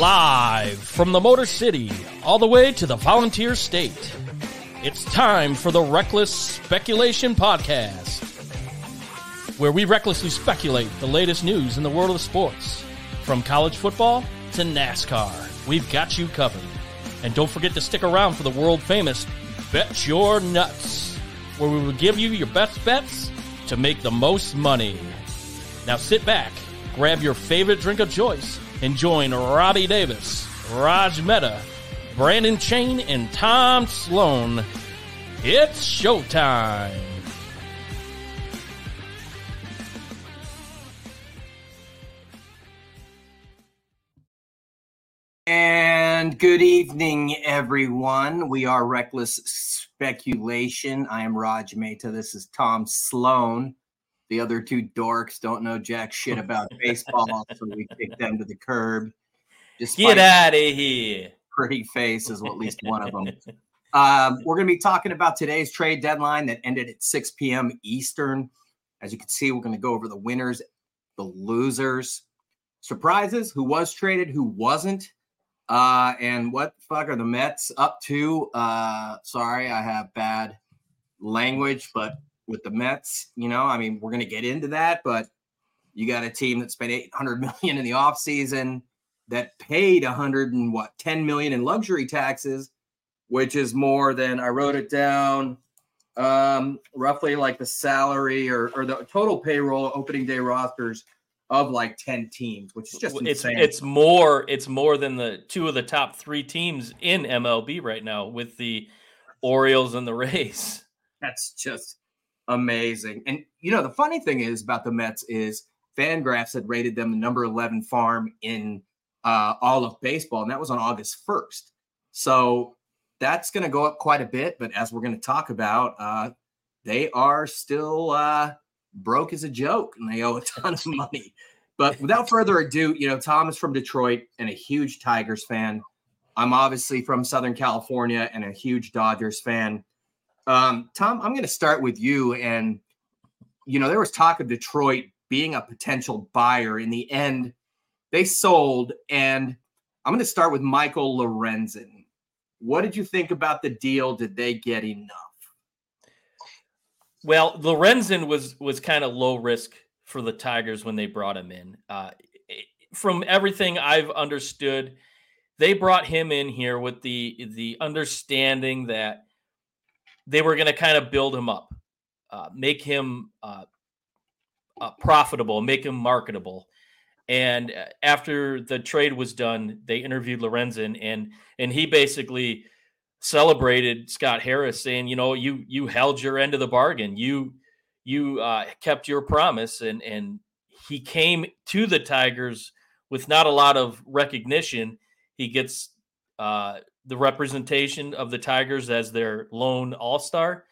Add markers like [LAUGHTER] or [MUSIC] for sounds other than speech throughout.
Live from the Motor City, all the way to the Volunteer State. It's time for the Reckless Speculation Podcast, where we recklessly speculate the latest news in the world of sports. From college football to NASCAR, we've got you covered. And don't forget to stick around for the world famous Bet Your Nuts, where we will give you your best bets to make the most money. Now sit back, grab your favorite drink of choice, and join Robbie Davis, Raj Mehta, Brandon Chain, and Tom Sloan. It's showtime. And good evening, everyone. We are Reckless Speculation. I am Raj Mehta. This is Tom Sloan. The other two dorks don't know jack shit about [LAUGHS] baseball, so we kick them to the curb. Just Get out of here. Pretty face is at least one of them. [LAUGHS] Um, we're going to be talking about today's trade deadline that ended at 6 p.m. Eastern. As you can see, we're going to go over the winners, the losers, surprises, who was traded, who wasn't, uh, and what the fuck are the Mets up to? Uh, sorry, I have bad language, but with the Mets, you know, I mean, we're going to get into that, but you got a team that spent 800 [LAUGHS] million in the offseason that paid 100 and what 10 million in luxury taxes which is more than I wrote it down. Um, roughly like the salary or, or the total payroll opening day rosters of like 10 teams, which is just it's insane. it's more it's more than the two of the top three teams in MLB right now with the Orioles and the Rays. That's just amazing. And you know, the funny thing is about the Mets is Fangraphs had rated them the number 11 farm in uh, all of baseball, and that was on August 1st. So that's going to go up quite a bit. But as we're going to talk about, uh, they are still uh, broke as a joke and they owe a ton of money. But without further ado, you know, Tom is from Detroit and a huge Tigers fan. I'm obviously from Southern California and a huge Dodgers fan. Um, Tom, I'm going to start with you. And, you know, there was talk of Detroit being a potential buyer. In the end, they sold. And I'm going to start with Michael Lorenzen. What did you think about the deal? Did they get enough? Well, Lorenzen was was kind of low risk for the Tigers when they brought him in. Uh, from everything I've understood, they brought him in here with the the understanding that they were going to kind of build him up, uh, make him uh, uh, profitable, make him marketable. And uh, after the trade was done, they interviewed Lorenzen, and and he basically celebrated Scott Harris, saying, "You know, you you held your end of the bargain. You you uh, kept your promise." And and he came to the Tigers with not a lot of recognition. He gets uh, the representation of the Tigers as their lone All Star,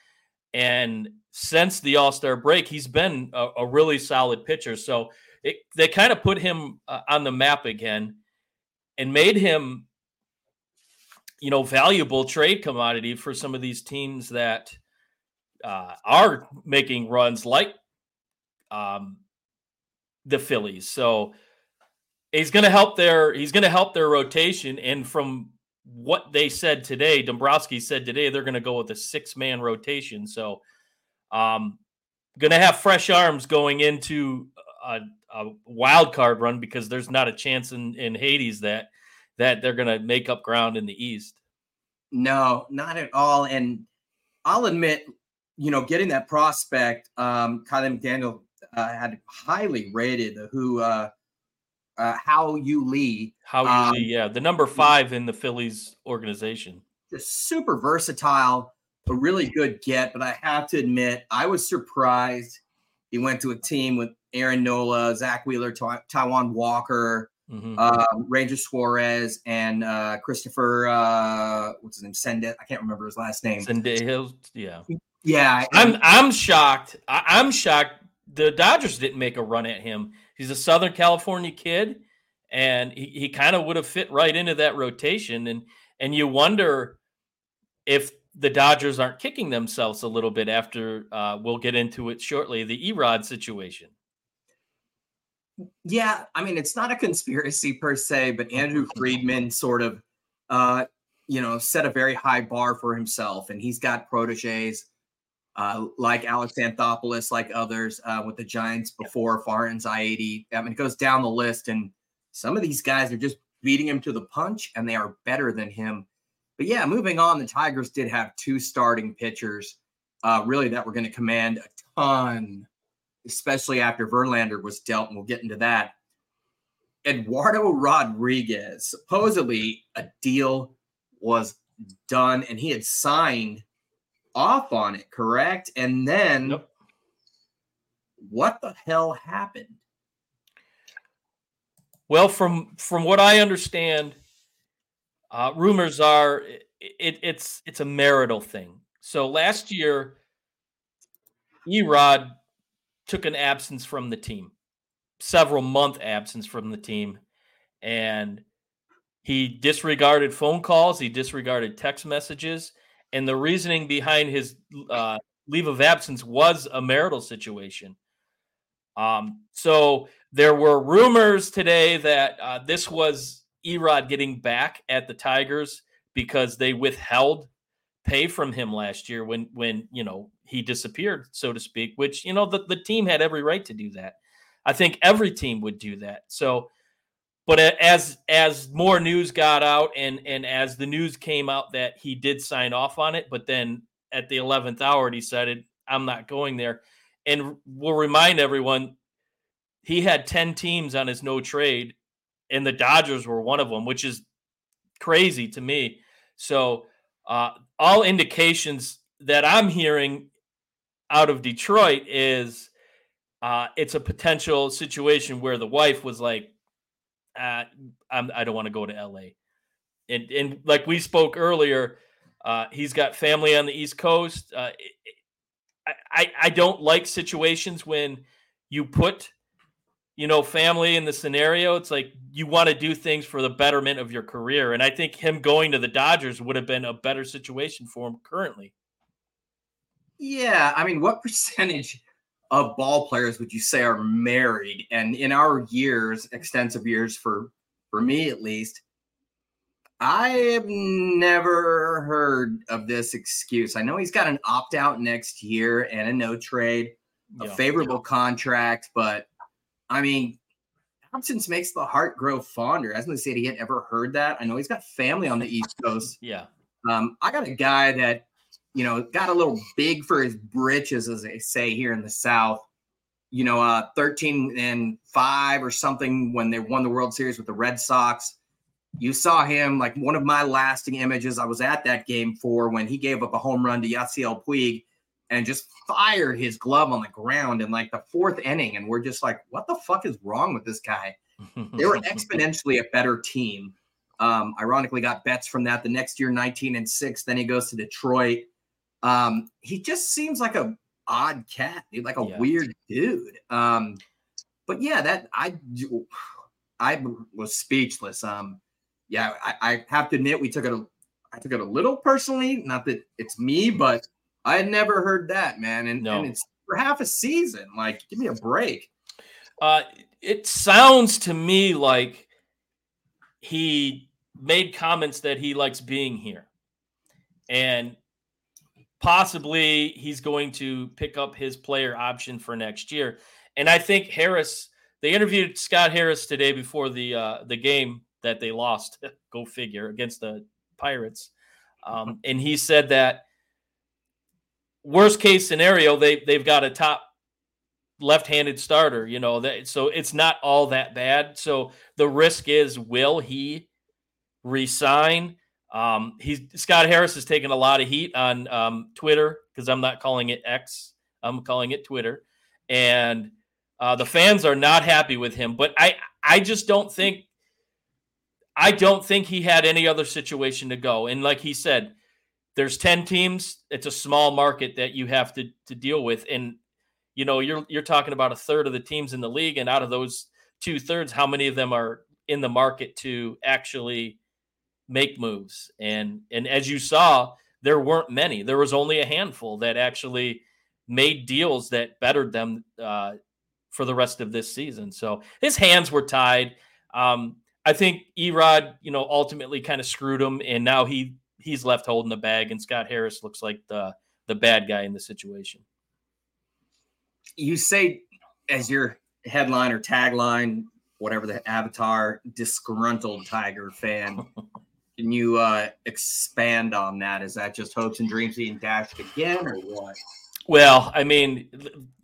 and since the All Star break, he's been a, a really solid pitcher. So it, they kind of put him uh, on the map again and made him you know valuable trade commodity for some of these teams that uh, are making runs like um, the Phillies. So he's going to help their he's going to help their rotation. And from what they said today, Dombrowski said today they're going to go with a six man rotation. So um, going to have fresh arms going into a, a wild card run because there's not a chance in in Hades that that they're going to make up ground in the East. No, not at all. And I'll admit, you know, getting that prospect, um, McDaniel uh, had highly rated who uh, uh, Hao-Yu Lee. How you Um, Lee, yeah, the number five in the Phillies organization. just super versatile, a really good get. But I have to admit, I was surprised he went to a team with Aaron Nola, Zack Wheeler, Ty- Taijuan Walker, Mhm. uh, Ranger Suarez, and uh, Christopher, uh, what's his name? Sendit. I can't remember his last name. Zendejo, yeah. Yeah, I'm I'm shocked. I, I'm shocked. The Dodgers didn't make a run at him. He's a Southern California kid, and he, he kind of would have fit right into that rotation. And and you wonder if the Dodgers aren't kicking themselves a little bit after uh, we'll get into it shortly. The Erod situation. Yeah, I mean, it's not a conspiracy per se, but Andrew Friedman sort of, uh, you know, set a very high bar for himself, and he's got proteges uh, like Alex Anthopoulos, like others uh, with the Giants before Farhan Zaidi. I mean, it goes down the list, and some of these guys are just beating him to the punch, and they are better than him. But yeah, moving on, the Tigers did have two starting pitchers, uh, really that were going to command a ton, especially after Verlander was dealt, and we'll get into that. Eduardo Rodriguez, supposedly a deal was done, and he had signed off on it, correct? And then Yep. what the hell happened? Well, from from what I understand, uh, rumors are it, it, it's it's a marital thing. So last year, Erod took an absence from the team, several month absence from the team, and he disregarded phone calls, he disregarded text messages, and the reasoning behind his uh, leave of absence was a marital situation. Um, so there were rumors today that uh, this was Erod getting back at the Tigers because they withheld pay from him last year when when you know he disappeared, so to speak. Which you know the, the team had every right to do that. I think every team would do that. So, but as as more news got out and and as the news came out that he did sign off on it, but then at the eleventh hour he decided I'm not going there. And we'll remind everyone he had 10 teams on his no trade, and the Dodgers were one of them, which is crazy to me. So, uh, all indications that I'm hearing out of Detroit is uh, it's a potential situation where the wife was like, I'm, I don't want to go to LA. And, and like we spoke earlier, uh, he's got family on the East Coast. Uh, I, I, I don't like situations when you put you know, family in the scenario, it's like you want to do things for the betterment of your career. And I think him going to the Dodgers would have been a better situation for him currently. Yeah, I mean, what [LAUGHS] percentage of ball players would you say are married? And in our years, extensive years for for me at least, I have never heard of this excuse. I know he's got an opt out next year and a no trade, a Yeah. favorable contract, but I mean, absence makes the heart grow fonder. Hasn't the city yet ever heard that? I know he's got family on the East Coast. Yeah. Um, I got a guy that, you know, got a little big for his britches, as they say here in the South. You know, uh, 13 and five or something when they won the World Series with the Red Sox. You saw him like one of my lasting images. I was at that game for when he gave up a home run to Yasiel Puig and just fired his glove on the ground in like the fourth inning. And we're just like, what the fuck is wrong with this guy? They were [LAUGHS] exponentially a better team. Um, ironically, got bets from that the next year, 19 and six. Then he goes to Detroit. Um, he just seems like a odd cat, dude, like a Yeah. weird dude. Um, but yeah, that I I was speechless. Um, yeah, I, I have to admit we took it a I took it a little personally. Not that it's me, but I had never heard that, man. And, No. and it's for half a season. Like, give me a break. Uh, it sounds to me like he made comments that he likes being here. And possibly he's going to pick up his player option for next year. And I think Harris, they interviewed Scott Harris today before the uh, the game that they lost, [LAUGHS] go figure, against the Pirates. Um, [LAUGHS] and he said that worst case scenario, they they've got a top left-handed starter, you know, that so it's not all that bad. So the risk is will he resign? Um, he's Scott Harris has taken a lot of heat on um, Twitter because I'm not calling it X, I'm calling it Twitter, and uh, the fans are not happy with him. But I I just don't think I don't think he had any other situation to go. And like he said, there's 10 teams. It's a small market that you have to to deal with. And you know, you're you're talking about a third of the teams in the league, and out of those two thirds, how many of them are in the market to actually make moves? And and as you saw, there weren't many. There was only a handful that actually made deals that bettered them uh, for the rest of this season. So his hands were tied. Um, I think Erod, you know, ultimately kind of screwed him, and now he he's left holding the bag, and Scott Harris looks like the the bad guy in the situation. You say as your headline or tagline, whatever the avatar, disgruntled Tiger fan. [LAUGHS] Can you uh, expand on that? Is that just hopes and dreams being dashed again, or what? Well, I mean,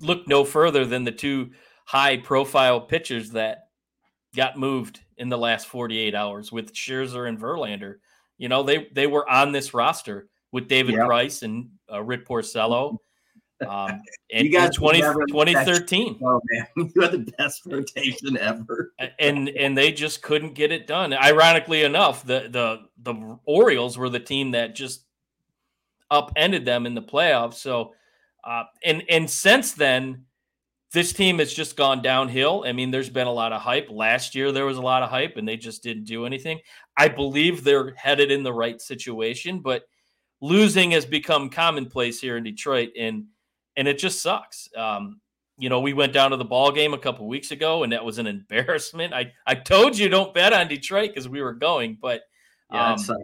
look no further than the two high profile pitchers that got moved in the last 48 hours with Scherzer and Verlander. You know, they they were on this roster with David yep. Price and uh, Rick Porcello. Um, [LAUGHS] and, you guys 20, 2013. [LAUGHS] Oh man, you had the best rotation ever. and and they just couldn't get it done. Ironically enough, the the the Orioles were the team that just upended them in the playoffs. So, uh, and and since then, this team has just gone downhill. I mean, there's been a lot of hype. Last year there was a lot of hype, and they just didn't do anything. I believe they're headed in the right situation, but losing has become commonplace here in Detroit, and and it just sucks. Um, you know, we went down to the ball game a couple weeks ago, and that was an embarrassment. I I told you don't bet on Detroit because we were going, but um, yeah,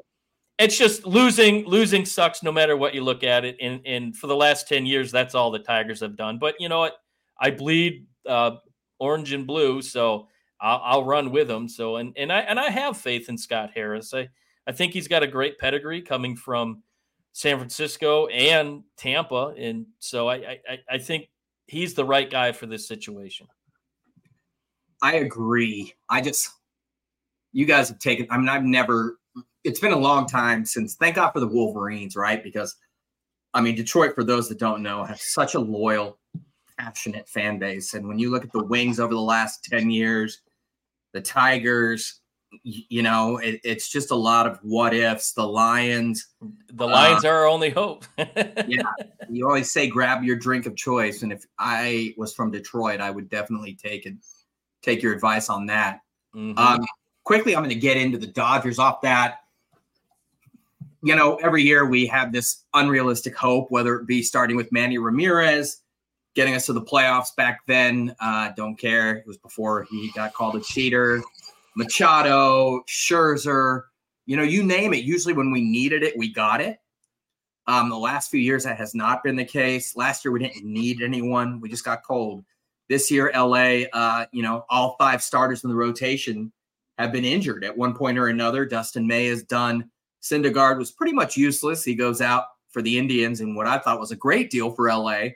it's just losing. Losing sucks no matter what you look at it. And and for the last ten years, that's all the Tigers have done. But you know what? I bleed uh, orange and blue, so I'll, I'll run with them. So and and I and I have faith in Scott Harris. I I think he's got a great pedigree coming from San Francisco and Tampa, and so I, I, I think he's the right guy for this situation. I agree. I just you guys have taken. I mean, I've never. It's been a long time since. Thank God for the Wolverines, right? Because I mean, Detroit, for those that don't know, has such a loyal, passionate fan base, and when you look at the Wings over the last ten years, the Tigers, you know, it, it's just a lot of what ifs. The Lions, the Lions uh, are our only hope. [LAUGHS] yeah, you always say grab your drink of choice, and if I was from Detroit, I would definitely take it. Take your advice on that. Mm-hmm. Um, quickly, I'm going to get into the Dodgers off that. You know, every year we have this unrealistic hope, whether it be starting with Manny Ramirez, getting us to the playoffs back then. Uh, don't care. It was before he got called a cheater. Machado, Scherzer, you know, you name it. Usually when we needed it, we got it. Um, the last few years, that has not been the case. Last year, we didn't need anyone. We just got cold. This year, LA, uh, you know, all five starters in the rotation have been injured at one point or another. Dustin May is done. Syndergaard was pretty much useless. He goes out for the Indians in what I thought was a great deal for LA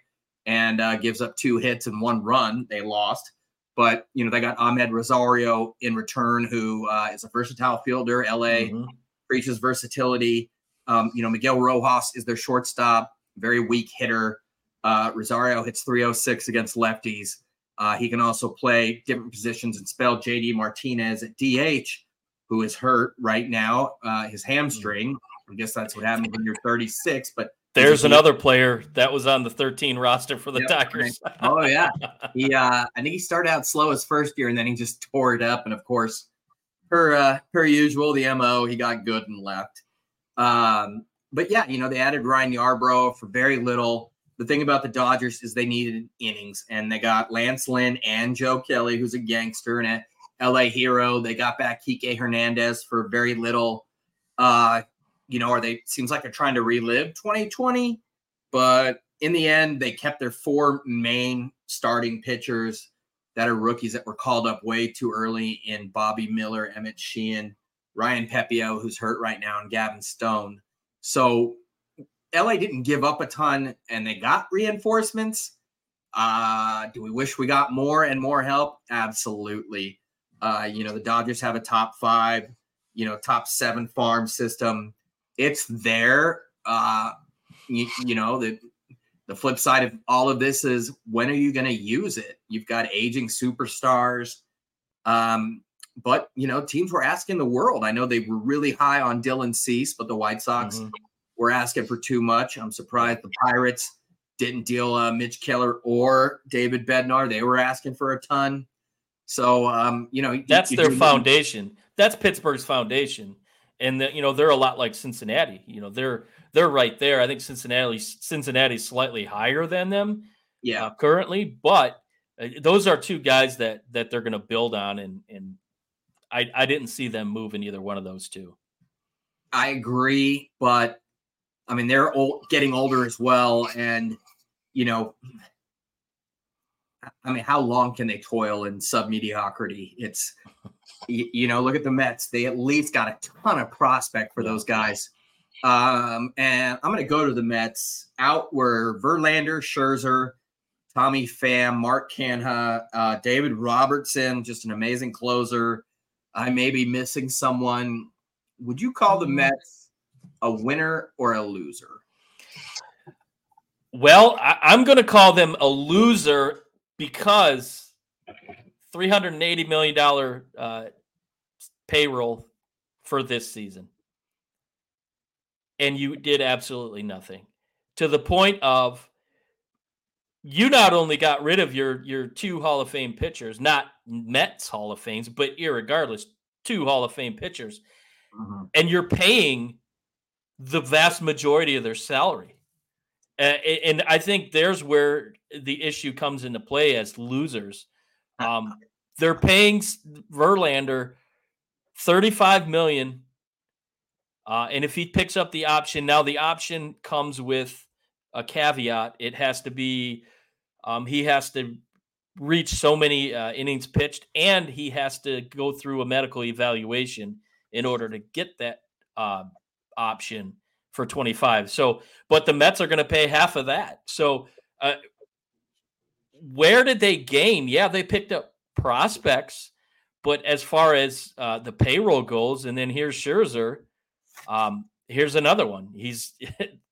and uh, gives up two hits and one run. They lost. But you know they got Amed Rosario in return, who uh, is a versatile fielder. LA mm-hmm. preaches versatility. Um, you know Miguel Rojas is their shortstop, very weak hitter. Uh, Rosario hits 306 against lefties. Uh, he can also play different positions and spell JD Martinez at DH, who is hurt right now, uh, his hamstring. I guess that's what happens when you're 36. But there's another player that was on the 13 roster for the yep, Tigers. [LAUGHS] oh yeah, [LAUGHS] he uh, I think he started out slow his first year, and then he just tore it up. And of course, per uh, per usual, the mo he got good and left. Um, but yeah, you know they added Ryan Yarbrough for very little. The thing about the Dodgers is they needed innings, and they got Lance Lynn and Joe Kelly, who's a gangster and a LA hero. They got back Kike Hernandez for very little. Uh, you know, are they seems like they're trying to relive 2020, but in the end, they kept their four main starting pitchers that are rookies that were called up way too early in Bobby Miller, Emmett Sheehan, Ryan Pepiot, who's hurt right now, and Gavin Stone. So LA didn't give up a ton and they got reinforcements. Uh, do we wish we got more and more help? Absolutely. Uh, you know, the Dodgers have a top five, you know, top seven farm system it's there. Uh, you, you know, the the flip side of all of this is when are you going to use it? You've got aging superstars. Um, but you know, teams were asking the world. I know they were really high on Dylan Cease, but the White Sox mm-hmm. were asking for too much. I'm surprised the Pirates didn't deal uh, Mitch Keller or David Bednar. They were asking for a ton. So um, you know, that's you, their you, foundation. That's Pittsburgh's foundation and the, you know they're a lot like Cincinnati. You know they're they're right there. I think Cincinnati Cincinnati's slightly higher than them, yeah, uh, currently, but Uh, those are two guys that that they're going to build on, and and I I didn't see them moving either one of those two. I agree, but I mean they're old, getting older as well, and you know, I mean, how long can they toil in sub mediocrity? It's you, you, know, look at the Mets; they at least got a ton of prospect for those guys. Um, and I'm going to go to the Mets. Out were Verlander, Scherzer, Tommy Pham, Mark Canha, uh, David Robertson, just an amazing closer. I may be missing someone. Would you call the mm. Mets a winner or a loser? Well, I, am going to call them a loser because $380 million uh, payroll for this season. And you did absolutely nothing to the point of you not only got rid of your your two Hall of Fame pitchers, not Mets Hall of Fames, but irregardless, two Hall of Fame pitchers, mm-hmm. and you're paying the vast majority of their salary. Uh, and I think there's where the issue comes into play as losers. Um, they're paying Verlander 35 million. Uh, and if he picks up the option, now the option comes with a caveat. It has to be um, he has to reach so many uh, innings pitched, and he has to go through a medical evaluation in order to get that uh, option for 25. So, but the Mets are going to pay half of that. So, uh, where did they gain? Yeah, they picked up prospects, but as far as uh, the payroll goes, and then here's Scherzer. Um, here's another one. He's [LAUGHS]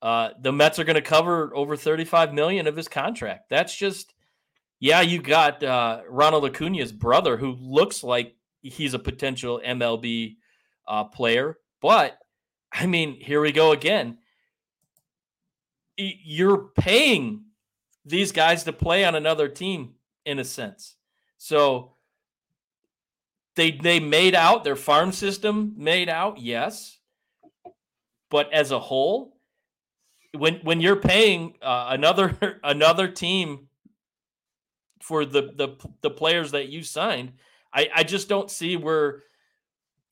Uh, the Mets are going to cover over 35 million of his contract. That's just, yeah, you got uh, Ronald Acuna's brother who looks like he's a potential MLB uh, player. But I mean, here we go again. You're paying these guys to play on another team in a sense. So they they made out their farm system made out, yes. But as a whole, when when you're paying uh, another [LAUGHS] another team for the the the players that you signed, I I just don't see where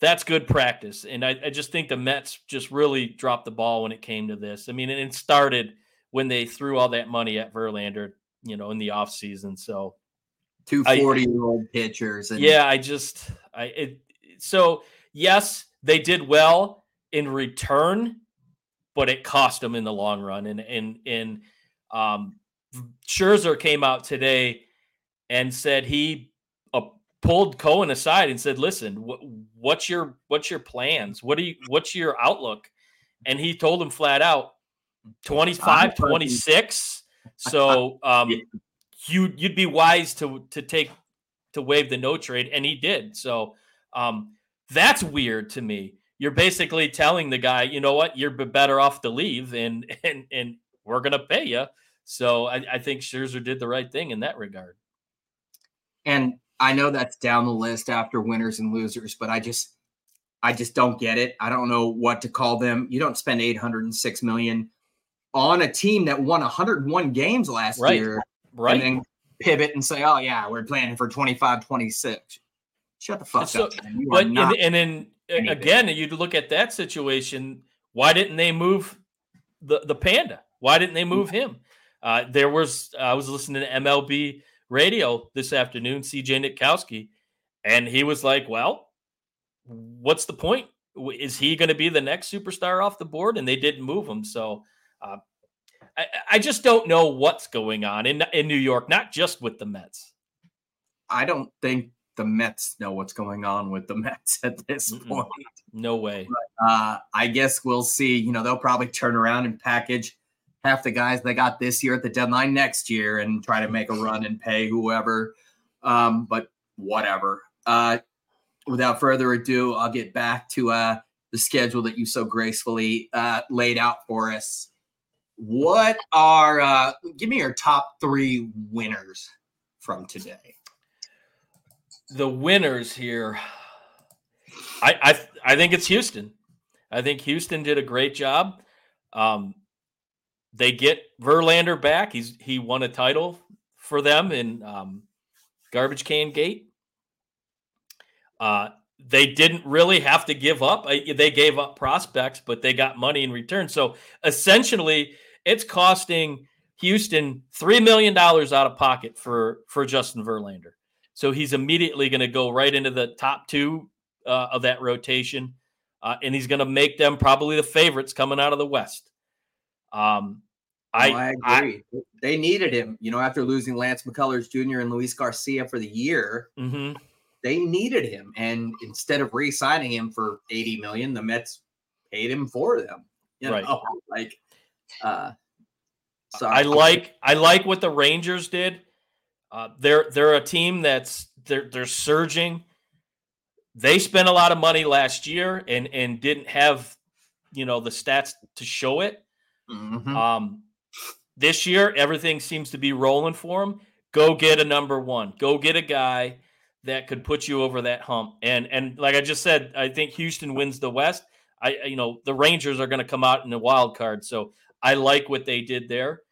that's good practice. And I, I just think the Mets just really dropped the ball when it came to this. I mean, and it started when they threw all that money at Verlander, you know, in the offseason. So two 40 year old pitchers. And- yeah, I just I it, so yes, they did well in return but it cost them in the long run. And and and um, Scherzer came out today and said he uh, pulled Cohen aside and said, "Listen, wh- what's your what's your plans? What do you what's your outlook?" And he told him flat out, 25, 26. So um, you you'd be wise to to take to waive the no trade, and he did. So um, that's weird to me you're basically telling the guy, you know what, you're better off to leave, and [LAUGHS] and and we're gonna pay you. So I, I think Scherzer did the right thing in that regard. And I know that's down the list after winners and losers, but I just I just don't get it. I don't know what to call them. You don't spend 806 million on a team that won 101 games last right. year. Right. And then pivot and say, oh, yeah, we're planning for 25 26. Shut the fuck so, up. but and, and then anything. again, you look at that situation. Why didn't they move the the panda? Why didn't they move him? Uh, there was I was listening to MLB radio this afternoon, CJ Nitkowski, and he was like, "Well, what's the point? Is he going to be the next superstar off the board?" And they didn't move him, so. Uh, I, I just don't know what's going on in in New York, not just with the Mets. I don't think the Mets know what's going on with the [LAUGHS] Mets at this Mm-mm. point. No way. But, uh, I guess we'll see. You know, they'll probably turn around and package half the guys they got this year at the deadline next year and try to make a run and pay whoever. Um, but whatever. Uh, without further ado, I'll get back to uh, the schedule that you so gracefully uh, laid out for us. What are, uh, give me your top three winners from today? the winners here, I, I I think it's Houston. I think Houston did a great job. Um, they get Verlander back. He's he won a title for them in um, garbage can gate. Uh, they didn't really have to give up. They gave up prospects, but they got money in return. So essentially, it's costing Houston three million dollars out of pocket for for Justin Verlander. So he's immediately going to go right into the top two uh, of that rotation, uh, and he's going to make them probably the favorites coming out of the West. Um, I, I agree. I, they needed him, you know, after losing Lance McCullers Jr. and Luis Garcia for the year. Mm-hmm. They needed him, and instead of re-signing him for eighty million, the Mets paid him for them. You know, right. [LAUGHS] like, uh, so I like I like what the Rangers did. Uh, they're they're a team that's they're they're surging. They spent a lot of money last year and and didn't have you know the stats to show it. Mm-hmm. Um, this year, everything seems to be rolling for them. Go get a number one. Go get a guy that could put you over that hump. And and like I just said, I think Houston wins the West. I you know the Rangers are going to come out in the wild card, so I like what they did there.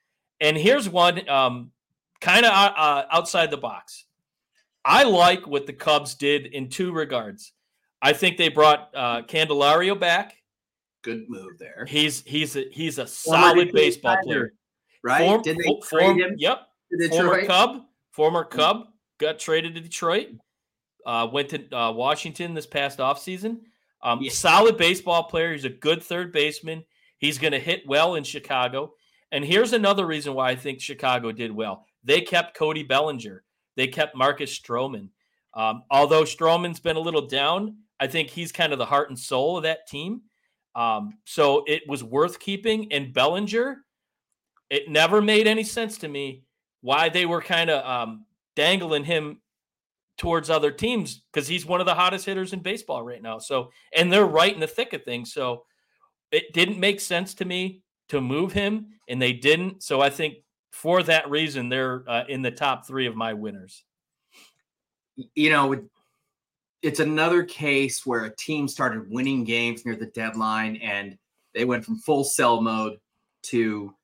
And here's one um, kind of uh, uh, outside the box. I like what the Cubs did in two regards. I think they brought uh, Candelario back. Good move there. He's he's a he's a solid baseball player, right? Form, did they form, him? Yep. Former Cub, former Cub, got traded to Detroit. Uh, went to uh, Washington this past offseason. Um, yeah. Solid baseball player. He's a good third baseman. He's going to hit well in Chicago. And here's another reason why I think Chicago did well. They kept Cody Bellinger. They kept Marcus Stroman. Um, although Stroman's been a little down, I think he's kind of the heart and soul of that team. Um, so it was worth keeping. And Bellinger, it never made any sense to me why they were kind of um, dangling him towards other teams because he's one of the hottest hitters in baseball right now. So, and they're right in the thick of things. So it didn't make sense to me to move him, and they didn't. So I think for that reason, they're uh, in the top three of my winners. You know, it's another case where a team started winning games near the deadline and they went from full sell mode to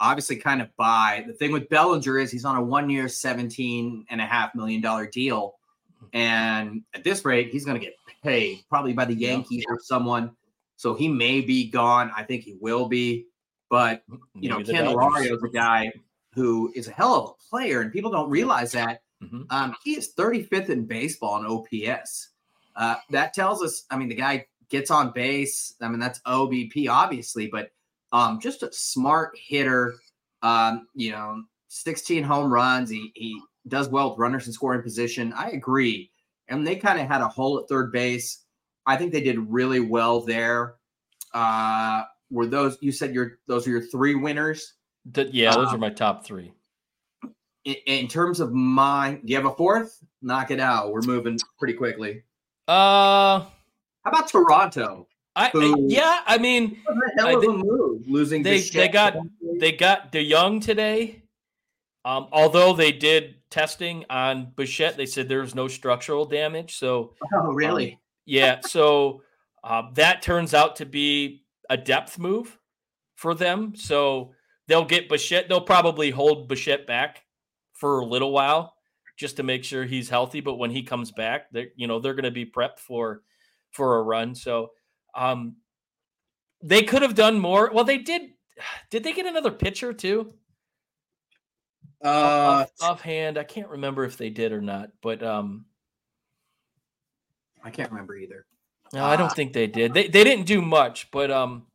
obviously kind of buy. The thing with Bellinger is he's on a one year, $17.5 million deal. And at this rate, he's going to get paid probably by the Yankees yeah. or someone. So he may be gone. I think he will be. But you Maybe know, Candelario is a guy who is a hell of a player, and people don't realize that. Mm-hmm. Um, he is 35th in baseball in OPS. Uh, that tells us, I mean, the guy gets on base. I mean, that's OBP, obviously, but um, just a smart hitter. Um, you know, 16 home runs. He he does well with runners in scoring position. I agree. And they kind of had a hole at third base. I think they did really well there. Uh, were those you said your those are your three winners? The, yeah, those um, are my top three. In, in, terms of mine, do you have a fourth? Knock it out. We're moving pretty quickly. Uh, how about Toronto? I, who, yeah, I mean, hell of a move losing. They they got they got DeJong today. Um, although they did testing on Bichette, they said there was no structural damage. So, oh really? Um, yeah. So uh, that turns out to be a depth move for them. So they'll get Bichette. They'll probably hold Bichette back for a little while just to make sure he's healthy. But when he comes back, they you know they're going to be prepped for for a run. So um, they could have done more. Well, they did. [SIGHS] Did they get another pitcher too? Uh, off, offhand, I can't remember if they did or not. But um, I can't remember either. No, I don't think they did. They they didn't do much, but um,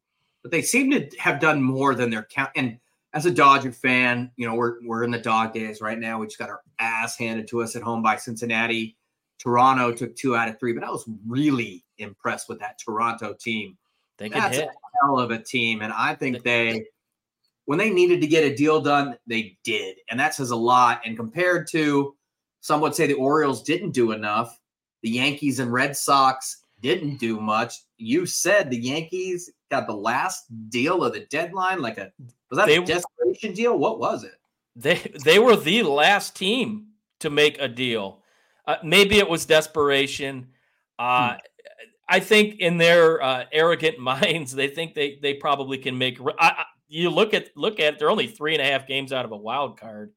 but they seem to have done more than their count. And as a Dodger fan, you know we're we're in the dog days right now. We just got our ass handed to us at home by Cincinnati. Toronto took two out of three, but I was really impressed with that Toronto team. They That's hit. a hell of a team, and I think they, when they needed to get a deal done, they did, and that says a lot. And compared to some would say the Orioles didn't do enough, the Yankees and Red Sox didn't do much. You said the Yankees got the last deal of the deadline, like a was that they, a desperation deal? What was it? They they were the last team to make a deal. Uh, maybe it was desperation. Uh, hmm. I think in their uh, arrogant [LAUGHS] minds, they think they they probably can make. I, I, you look at look at it, they're only three and a half games out of a wild card.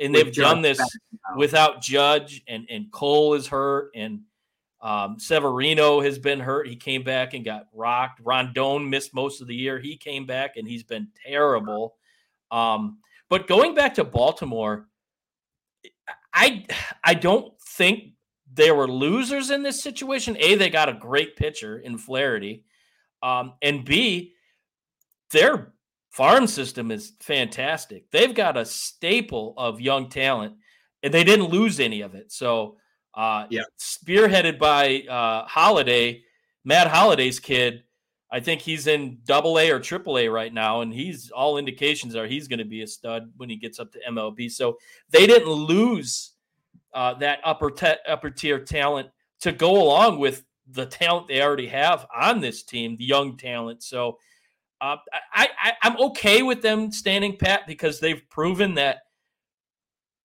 And they've done this without Judge and and Cole is hurt and um, Severino has been hurt. He came back and got rocked. Rondon missed most of the year. He came back and he's been terrible. Um, but going back to Baltimore, I I don't think they were losers in this situation. A, they got a great pitcher in Flaherty, um, and B, their farm system is fantastic. They've got a staple of young talent, and they didn't lose any of it. So, uh, yeah, spearheaded by uh, Holliday, Matt Holliday's kid I think he's in double A or triple A right now, and he's all indications are he's going to be a stud when he gets up to MLB. So they didn't lose uh, that upper te- upper tier talent to go along with the talent they already have on this team, the young talent. So uh, I, I I'm okay with them standing pat because they've proven that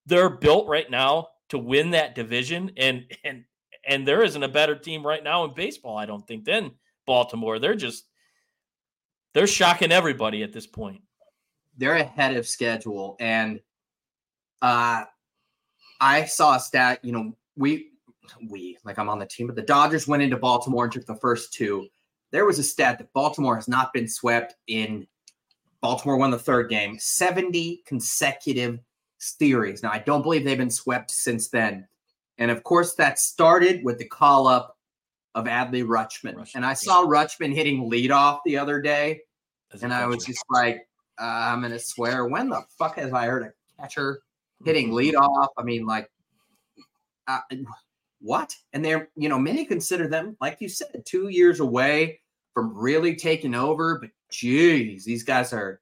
they're built right now to win that division, and and and there isn't a better team right now in baseball, I don't think, than Baltimore. They're just they're shocking everybody at this point. They're ahead of schedule, and uh, I saw a stat. You know, we we like I'm on the team, but the Dodgers went into Baltimore and took the first two. There was a stat that Baltimore has not been swept in. Baltimore won the third game, 70 consecutive series. Now, I don't believe they've been swept since then. And of course, that started with the call up of Adley Rutschman. Rutschman. And I saw Rutschman hitting leadoff the other day. and I was just like, uh, I'm going to swear, when the fuck have I heard a catcher hitting mm-hmm. leadoff? I mean, like, uh, what? And they're, you know, many consider them, like you said, two years away from really taking over. But geez, these guys are,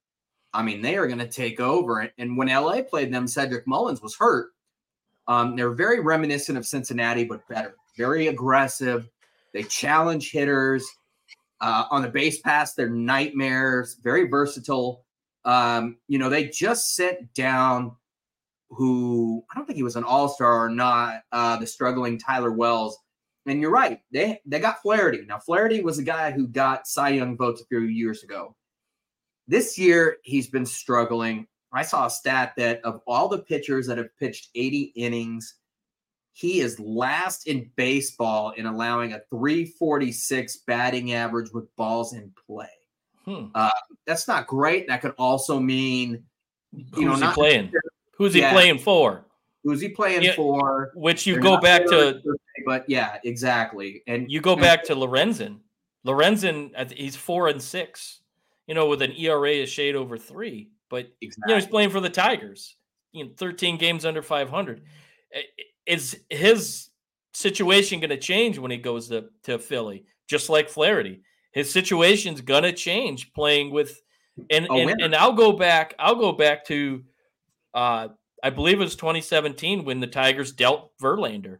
I mean, they are going to take over. And when LA played them, Cedric Mullins was hurt. Um, they're very reminiscent of Cincinnati, but better. Very aggressive, they challenge hitters uh, on the base pass. They're nightmares. Very versatile. Um, you know, they just sent down who I don't think he was an all star or not. Uh, the struggling Tyler Wells. And you're right. They they got Flaherty. Now Flaherty was a guy who got Cy Young votes a few years ago. This year he's been struggling. I saw a stat that of all the pitchers that have pitched 80 innings, he is last in baseball in allowing a 346 batting average with balls in play. Hmm. Uh, that's not great. That could also mean, you Who's know, not playing. Who's he yeah. playing for? Who's he playing yeah, for? Which you They're go back to, but yeah, exactly. And you go back to Lorenzen. Lorenzen, he's four and six. You know, with an ERA a shade over three, but exactly. you know he's playing for the Tigers. You know, 13 games under 500 is his situation going to change when he goes to, to Philly, just like Flaherty? His situation's going to change playing with, and, and, and I'll go back, I'll go back to, uh, I believe it was 2017 when the Tigers dealt Verlander.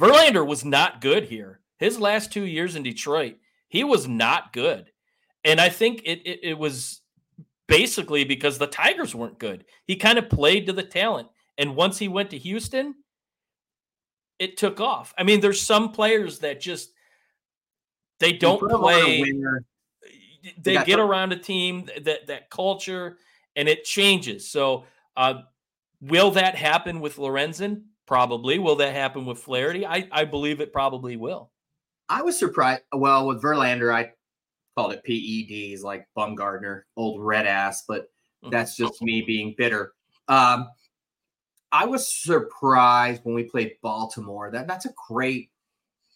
Verlander was not good here. His last two years in Detroit, he was not good. And I think it, it, it was basically because the Tigers weren't good. He kind of played to the talent. And once he went to Houston, it took off. I mean, there's some players that just they don't play. They get around a team that that culture and it changes. So, uh, will that happen with Lorenzen? Probably. Will that happen with Flaherty? I I believe it probably will. I was surprised. Well, with Verlander, I called it PEDs like Bumgarner, old red ass, but mm-hmm. that's just me being bitter. Um, I was surprised when we played Baltimore. That that's a great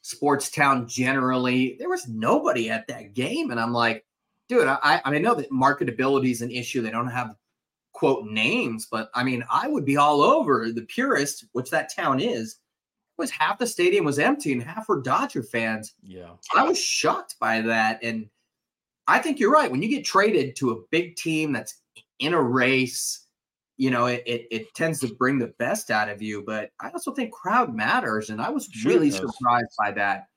sports town generally. There was nobody at that game, and I'm like, dude, I I, mean, I know that marketability is an issue. They don't have quote names, but I mean, I would be all over the purist, which that town is. Was half the stadium was empty and half were Dodger fans. Yeah, I was shocked by that, and I think you're right. When you get traded to a big team that's in a race you know, it, it, it tends to bring the best out of you. But I also think crowd matters, and I was sure really surprised by that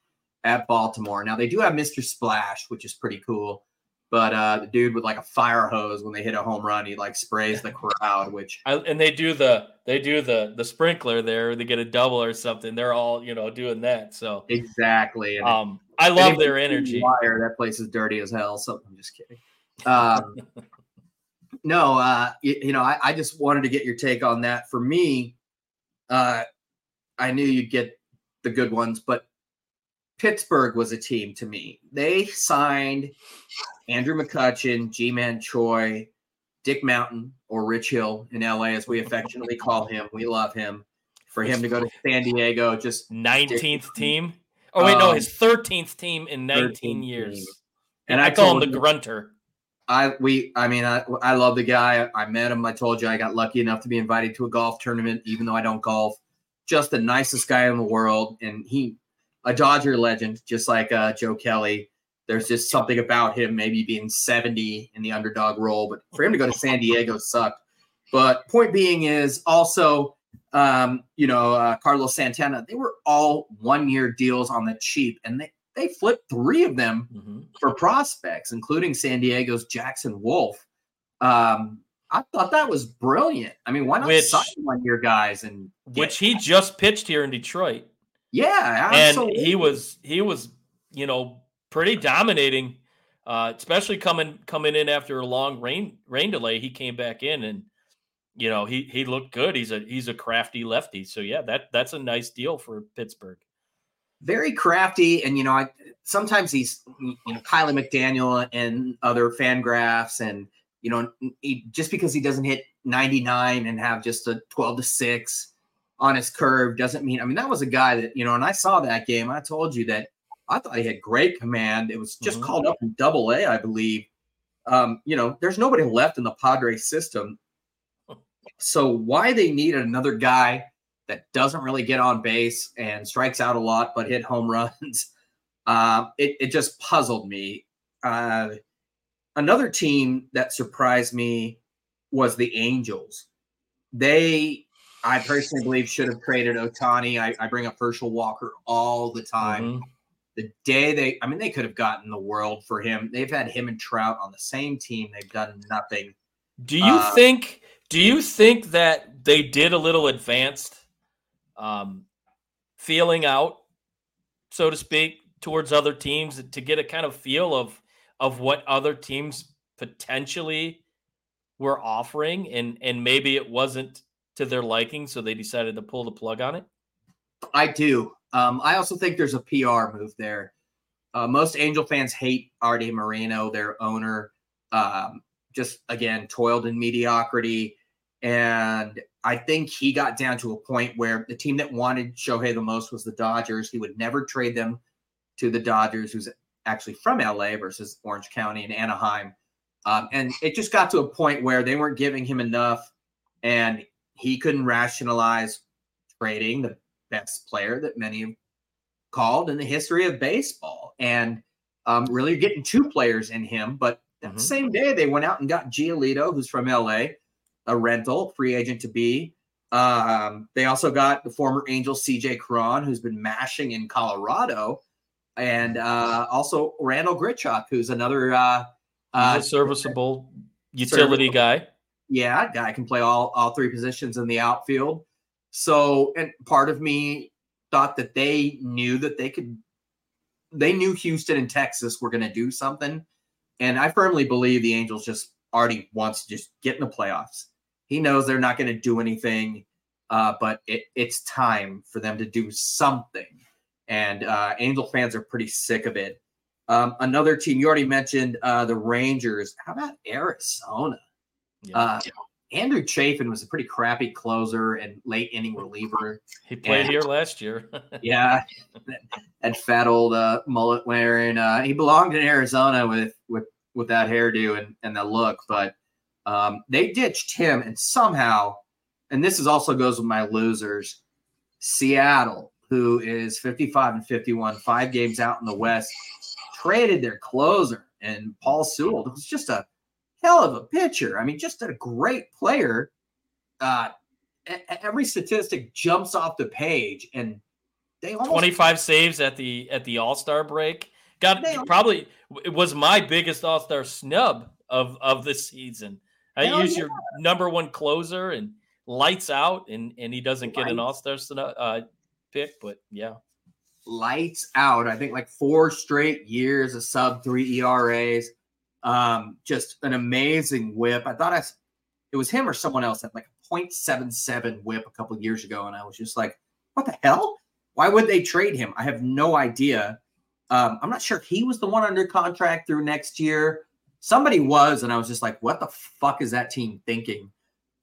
at Baltimore. Now they do have Mr. Splash, which is pretty cool. But uh, the dude with like a fire hose when they hit a home run, he like sprays the crowd. Which I, and they do the they do the the sprinkler there. They get a double or something. They're all you know doing that. So exactly. And um, I love their energy. Wire that place is dirty as hell. So I'm just kidding. Um, [LAUGHS] No, uh, you, you know, I, I just wanted to get your take on that. For me, uh, I knew you'd get the good ones, but Pittsburgh was a team to me. They signed Andrew McCutchen, Ji-Man Choi, Dick Mountain, or Rich Hill in LA, as we affectionately call him. We love him. For him to go to San Diego, just 19th team. Oh, wait, no, his 13th team in 19 years. team. And And I, I call him the grunter. I we I mean I I love the guy. I met him. I told you I got lucky enough to be invited to a golf tournament, even though I don't golf. Just the nicest guy in the world, and he a Dodger legend, just like uh, Joe Kelly. There's just something about him, maybe being 70 in the underdog role, but for him to go to San Diego sucked. But point being is also, um, you know, uh, Carlos Santana. They were all one year deals on the cheap, and they they flipped three of them Mhm. for prospects, including San Diego's Jackson Wolf. Um, I thought that was brilliant. I mean, why not Which- sign one year guys and Which he just pitched here in Detroit. yeah, and absolutely. he was he was you know pretty dominating uh especially coming coming in after a long rain rain delay he came back in and you know he he looked good he's a he's a crafty lefty so yeah that that's a nice deal for pittsburgh very crafty, and you know, I sometimes he's you know Kiley McDaniel and other FanGraphs, and you know, he, just because he doesn't hit 99 and have just a 12 to six on his curve doesn't mean. I mean, that was a guy that you know, and I saw that game. I told you that I thought he had great command. It was just Mhm. called up in Double A, I believe. Um, you know, there's nobody left in the Padres system. So why they need another guy that doesn't really get on base and strikes out a lot but hit home [LAUGHS] runs, uh, it, it just puzzled me. Uh, another team that surprised me was the Angels. They, I personally believe, should have traded Ohtani. I, I bring up Herschel Walker all the time Mhm. The day they i mean they could have gotten the world for him. They've had him and trout on the same team. They've done nothing. Do you Uh, think do you think that they did a little advanced um feeling out so to speak towards other teams to get a kind of feel of of what other teams potentially were offering and and maybe it wasn't to their liking so they decided to pull the plug on it? I do um, i also think there's a pr move there. Uh, most angel fans hate artie moreno their owner. Um, just again toiled in mediocrity. And i think he got down to a point where the team that wanted shohei the most was the dodgers. He would never trade them to the dodgers who's actually from la versus orange county and anaheim. Um, and it just got to a point where they weren't giving him enough, and he couldn't rationalize trading. The best player that many have called in the history of baseball. And um, really getting two players in him. But that Mhm. same day, they went out and got Giolito, who's from LA, a rental, free agent to be. Um, they also got the former Angel CJ Cron, who's been mashing in Colorado, and uh, also Randal Grichuk, who's another uh, uh, serviceable utility guy yeah, guy can play all all three positions in the outfield. So, and part of me thought that they knew that they could. They knew Houston and Texas were going to do something, and I firmly believe the Angels just already wants to just get in the playoffs. He knows they're not going to do anything, uh, but it, it's time for them to do something. And uh, Angel fans are pretty sick of it. Um, another team you already mentioned, uh, the Rangers. How about Arizona? Yeah. Andrew Chafin was a pretty crappy closer and late inning reliever. he played yeah. here last year [LAUGHS] Yeah, that fat old uh, mullet wearing. Uh, he belonged in Arizona with with with that hairdo and and the look, but um, they ditched him and somehow, and this is also goes with my losers. Seattle, who is 55 and 51, five games out in the West, traded their closer and Paul Sewald. It was just a hell of a pitcher. I mean, just a great player. Uh, every statistic jumps off the page, and they almost 25 saves at the at the All-Star break. Got They- probably it was my biggest All-Star snub of of the season. I Hell use your number one closer and lights out and and he doesn't get an All-Star snub, uh pick, but yeah. lights out. I think like four straight years of sub three ERAs. Um, just an amazing whip. I thought I, it was him or someone else had like a 0.77 whip a couple years ago, and I was just like, what the hell? Why would they trade him? I have no idea. Um, I'm not sure he was the one under contract through next year. Somebody was, and I was just like, what the fuck is that team thinking?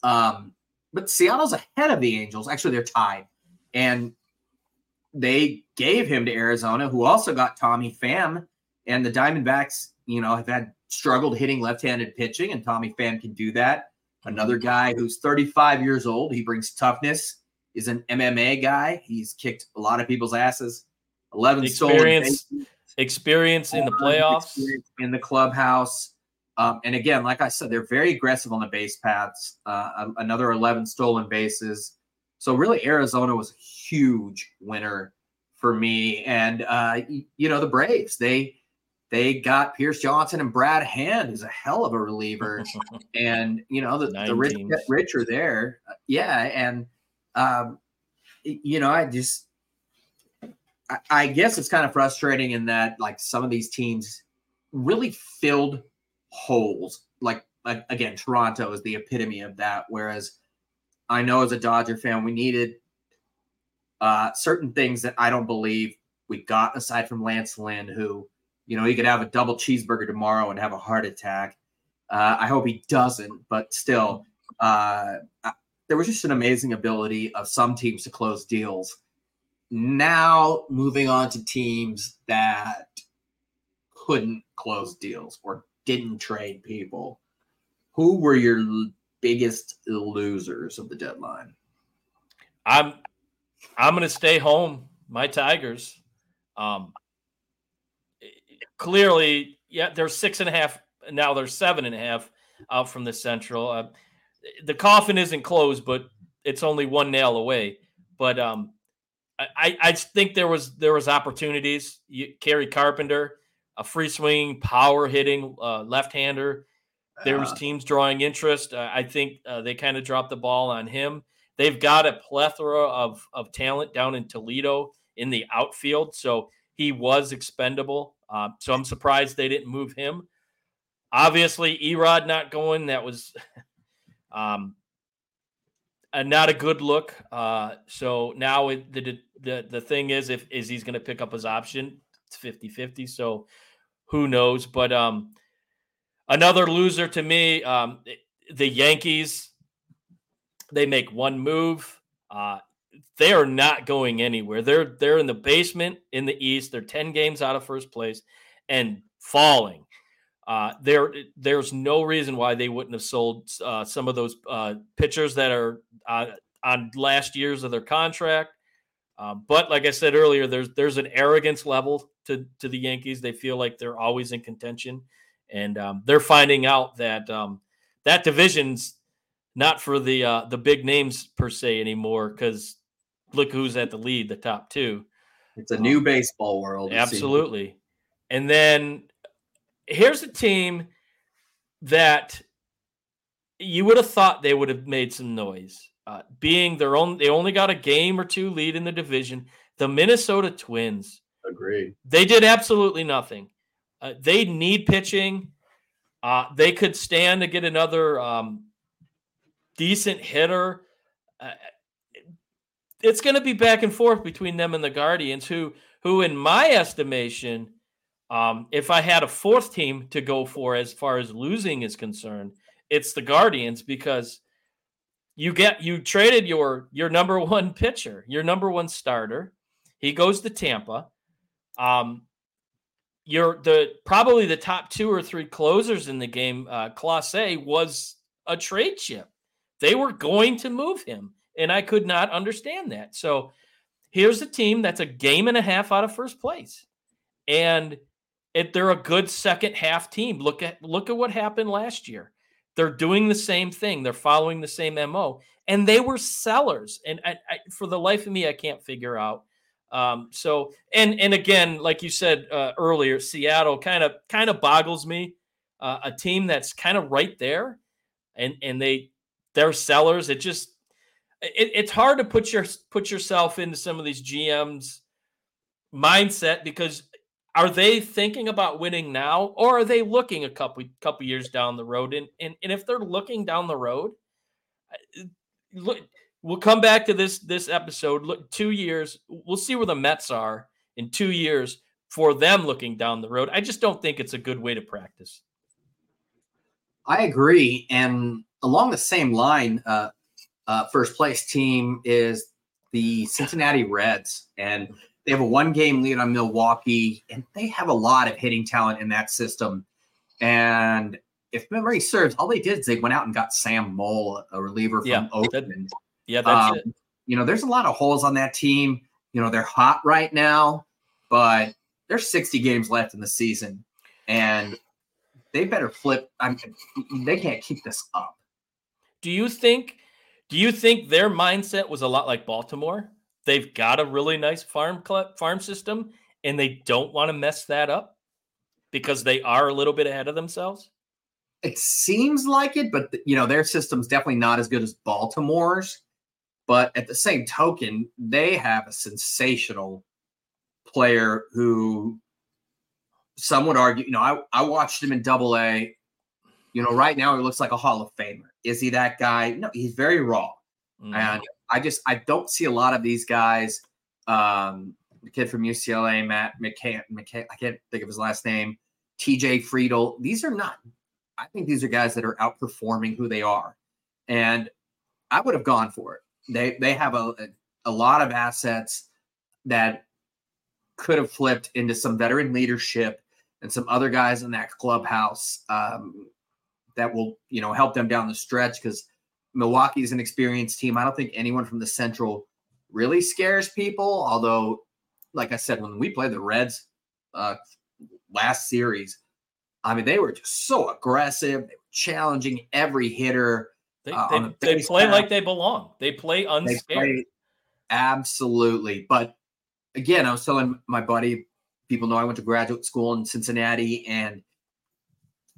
Um, but Seattle's ahead of the Angels. Actually, they're tied. And they gave him to Arizona, who also got Tommy Pham. And the Diamondbacks, you know, have had struggled hitting left-handed pitching, and Tommy Pham can do that. Another guy who's 35 years old. He brings toughness. Is an MMA guy. He's kicked a lot of people's asses. 11 experience, experience in the playoffs, in the clubhouse. Um, and again, like I said, they're very aggressive on the base paths. Uh, another 11 stolen bases. So really, Arizona was a huge winner for me. And uh, you know, the Braves they they got Pierce Johnson and Brad Hand, is a hell of a reliever. [LAUGHS] and you know, the, the rich get richer there. Yeah, and um, you know, I just I, I guess it's kind of frustrating in that like some of these teams really filled holes. Like, like again, Toronto is the epitome of that. Whereas I know as a Dodger fan, we needed uh, certain things that I don't believe we got aside from Lance Lynn, who, you know, he could have a double cheeseburger tomorrow and have a heart attack. Uh, I hope he doesn't, but still, uh, there was just an amazing ability of some teams to close deals. Now, moving on to teams that couldn't close deals or didn't trade people. Who were your biggest losers of the deadline? I'm I'm going to stay home. My Tigers. Um, clearly, yeah, they're six and a half. Now they're seven and a half out from the Central. Uh, the coffin isn't closed, but it's only one nail away. But um, I, I think there was there was opportunities. You, Kerry Carpenter, a free swing, power hitting uh, left hander. There was teams drawing interest. Uh, I think uh, they kind of dropped the ball on him. They've got a plethora of of talent down in Toledo in the outfield, so he was expendable. Uh, so I'm surprised they didn't move him. Obviously, Erod not going. That was [LAUGHS] um, a, not a good look. Uh, so now it, the the the thing is, if is he's going to pick up his option? It's 50-50. So who knows? But um, another loser to me, um, the Yankees they make one move. Uh, they are not going anywhere. They're they're in the basement in the East. They're ten games out of first place and falling. Uh, there there's no reason why they wouldn't have sold uh, some of those uh, pitchers that are uh, on last years of their contract. Um, but like I said earlier, there's there's an arrogance level to to the Yankees. They feel like they're always in contention, and um, they're finding out that um, that division's not for the uh, the big names per se anymore. Because look who's at the lead, the top two. It's a new um, baseball world. Absolutely. And then here's a team that you would have thought they would have made some noise. Uh, being their own, they only got a game or two lead in the division. The Minnesota Twins. Agreed. They did absolutely nothing. Uh, they need pitching. Uh, they could stand to get another um, decent hitter. It's going to be back and forth between them and the Guardians, who, who in my estimation, um, if I had a fourth team to go for as far as losing is concerned, it's the Guardians because you get you traded your your number [LAUGHS] one pitcher, your number one starter. He goes to Tampa. Um, you're the probably the top two or three closers in the game. Uh, Clase was a trade chip. They were going to move him, and I could not understand that. So here's a team that's a game and a half out of first place, and it, they're a good second half team. Look at look at what happened last year. They're doing the same thing. They're following the same mo, and they were sellers. And I, I, for the life of me, I can't figure out. Um, so and and again, like you said uh, earlier, Seattle kind of kind of boggles me. Uh, a team that's kind of right there, and and they they're sellers. It just it, it's hard to put your put yourself into some of these GMs mindset because are they thinking about winning now, or are they looking a couple couple years down the road? And and, and if they're looking down the road, uh, look, we'll come back to this this episode. Look, two years, we'll see where the Mets are in two years for them looking down the road. I just don't think it's a good way to practice. I agree, and along the same line, uh, uh, first place team is the Cincinnati Reds, and they have a one game lead on Milwaukee, and they have a lot of hitting talent in that system. And if memory serves, all they did is they went out and got Sam Moll, a reliever from yeah, Oakland. That, yeah, that's um, it. You know, there's a lot of holes on that team. You know, they're hot right now, but there's 60 games left in the season, and they better flip. I'm, they can't keep this up. Do you think? Do you think their mindset was a lot like Baltimore? They've got a really nice farm farm system, and they don't want to mess that up because they are a little bit ahead of themselves. It seems like it, but you know their system's definitely not as good as Baltimore's. But at the same token, they have a sensational player who some would argue, you know, I, I watched him in double A. You know, right now he looks like a Hall of Famer. Is he that guy? No, he's very raw. Mm. And I just I don't see a lot of these guys. Um, the kid from UCLA, Matt McCann, McCann, I can't think of his last name. TJ Friedl. These are not. I think these are guys that are outperforming who they are, and I would have gone for it. They they have a a lot of assets that could have flipped into some veteran leadership and some other guys in that clubhouse um, that will you know help them down the stretch because Milwaukee is an experienced team. I don't think anyone from the Central really scares people. Although, like I said, when we played the Reds uh, last series, I mean, they were just so aggressive. They were challenging every hitter. They, uh, they, the they play path. like they belong. They play unscared. They play, absolutely. But again, I was telling my buddy, people know I went to graduate school in Cincinnati, and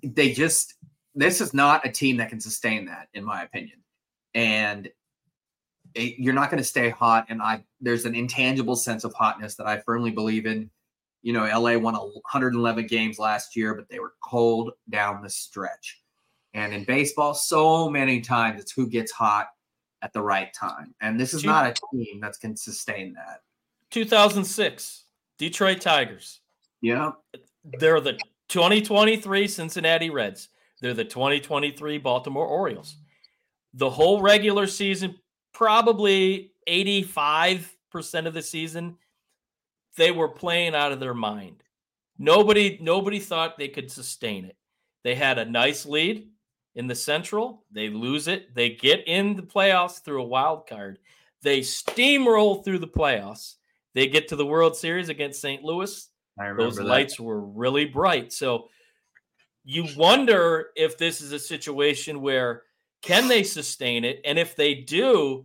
they just this is not a team that can sustain that, in my opinion and it, you're not going to stay hot. And I there's an intangible sense of hotness that I firmly believe in. You know, LA won 111 games last year, but they were cold down the stretch. And in baseball, so many times it's who gets hot at the right time. And this is not a team that can sustain that. 2006, Detroit Tigers. Yeah. They're the 2023 Cincinnati Reds. They're the 2023 Baltimore Orioles the whole regular season, probably 85% of the season, they were playing out of their mind. Nobody nobody thought they could sustain it. They had a nice lead in the Central. They lose it. They get in the playoffs through a wild card. They steamroll through the playoffs. They get to the World Series against St. Louis. Those that. lights were really bright. So you wonder if this is a situation where can they sustain it? And if they do,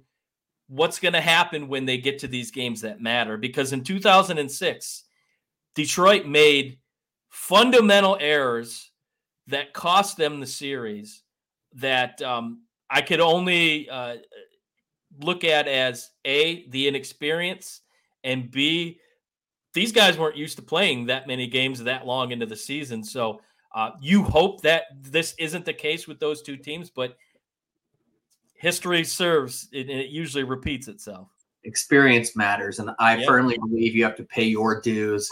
what's going to happen when they get to these games that matter? Because in 2006, Detroit made fundamental errors that cost them the series that um, I could only uh, look at as A, the inexperience, and B, these guys weren't used to playing that many games that long into the season. So uh, you hope that this isn't the case with those two teams, but history serves and it usually repeats itself. Experience matters, and I yep. firmly believe you have to pay your dues.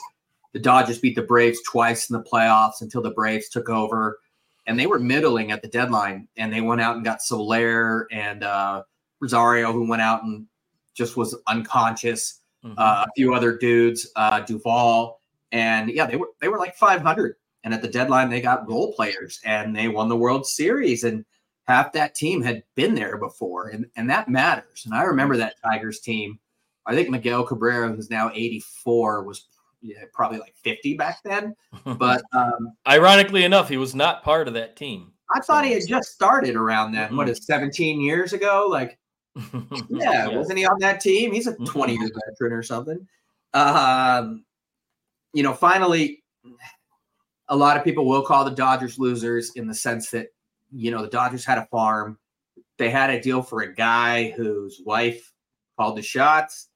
The Dodgers beat the Braves twice in the playoffs until the Braves took over, and they were middling at the deadline. And they went out and got Soler and uh, Rosario, who went out and just was unconscious. Mm-hmm. Uh, a few other dudes, uh, Duvall, and yeah, they were they were like 500. And at the deadline, they got role players, and they won the World Series. And half that team had been there before, and, and that matters. And I remember that Tigers team. I think Miguel Cabrera, who's now 84, was yeah, probably like 50 back then. [LAUGHS] But um, ironically enough, he was not part of that team. I thought he had just started around then. Mm-hmm. What is 17 years ago? Like, [LAUGHS] yeah, yeah, wasn't he on that team? He's a mm-hmm. 20 year [LAUGHS] veteran or something. Um, you know, finally, a lot of people will call the Dodgers losers in the sense that you know, the Dodgers had a farm. They had a deal for a guy whose wife called the shots.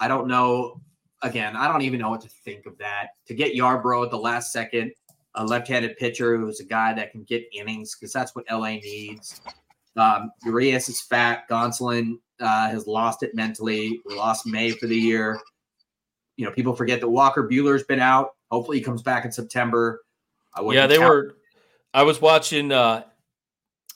I don't know again, I don't even know what to think of that. To get Yarbrough at the last second, a left-handed pitcher who's a guy that can get innings because that's what LA needs. Um, Urias is fat. Gonsolin uh, has lost it mentally. We lost May for the year. You know, people forget that Walker Buehler's been out. Hopefully, he comes back in September. yeah, they count- were. I was watching uh,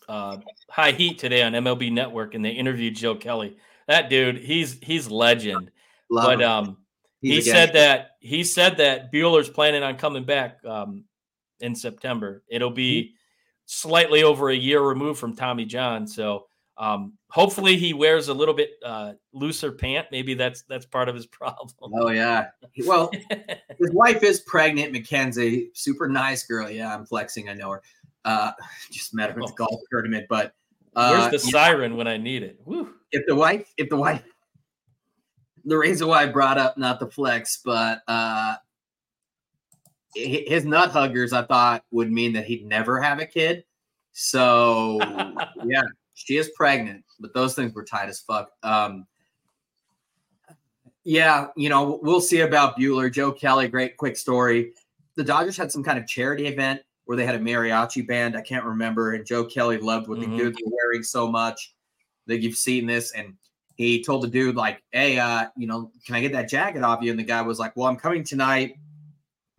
uh, High Heat today on MLB Network, and they interviewed Joe Kelly. That dude, he's he's legend. Love but him. um, he said that he said that Buehler's planning on coming back um, in September. It'll be mm-hmm. slightly over a year removed from Tommy John, so um, hopefully he wears a little bit uh, looser pant. Maybe that's that's part of his problem. Oh yeah. Well, [LAUGHS] his wife is pregnant, Mackenzie. Super nice girl. Yeah, I'm flexing. I know her. Uh, [LAUGHS] just met her at the oh. golf tournament, but uh, where's the siren when I need it? Woo. If the wife, if the wife, the reason why I brought up not the flex, but uh, his nut huggers, I thought would mean that he'd never have a kid. So [LAUGHS] yeah, she is pregnant, but those things were tight as fuck. Um, yeah, you know, we'll see about Buehler. Joe Kelly, great quick story. The Dodgers had some kind of charity event where they had a mariachi band. I can't remember. And Joe Kelly loved what mm-hmm. the dudes were wearing so much that you've seen this. And he told the dude, like, hey, uh, you know, can I get that jacket off you? And the guy was like, Well, I'm coming tonight.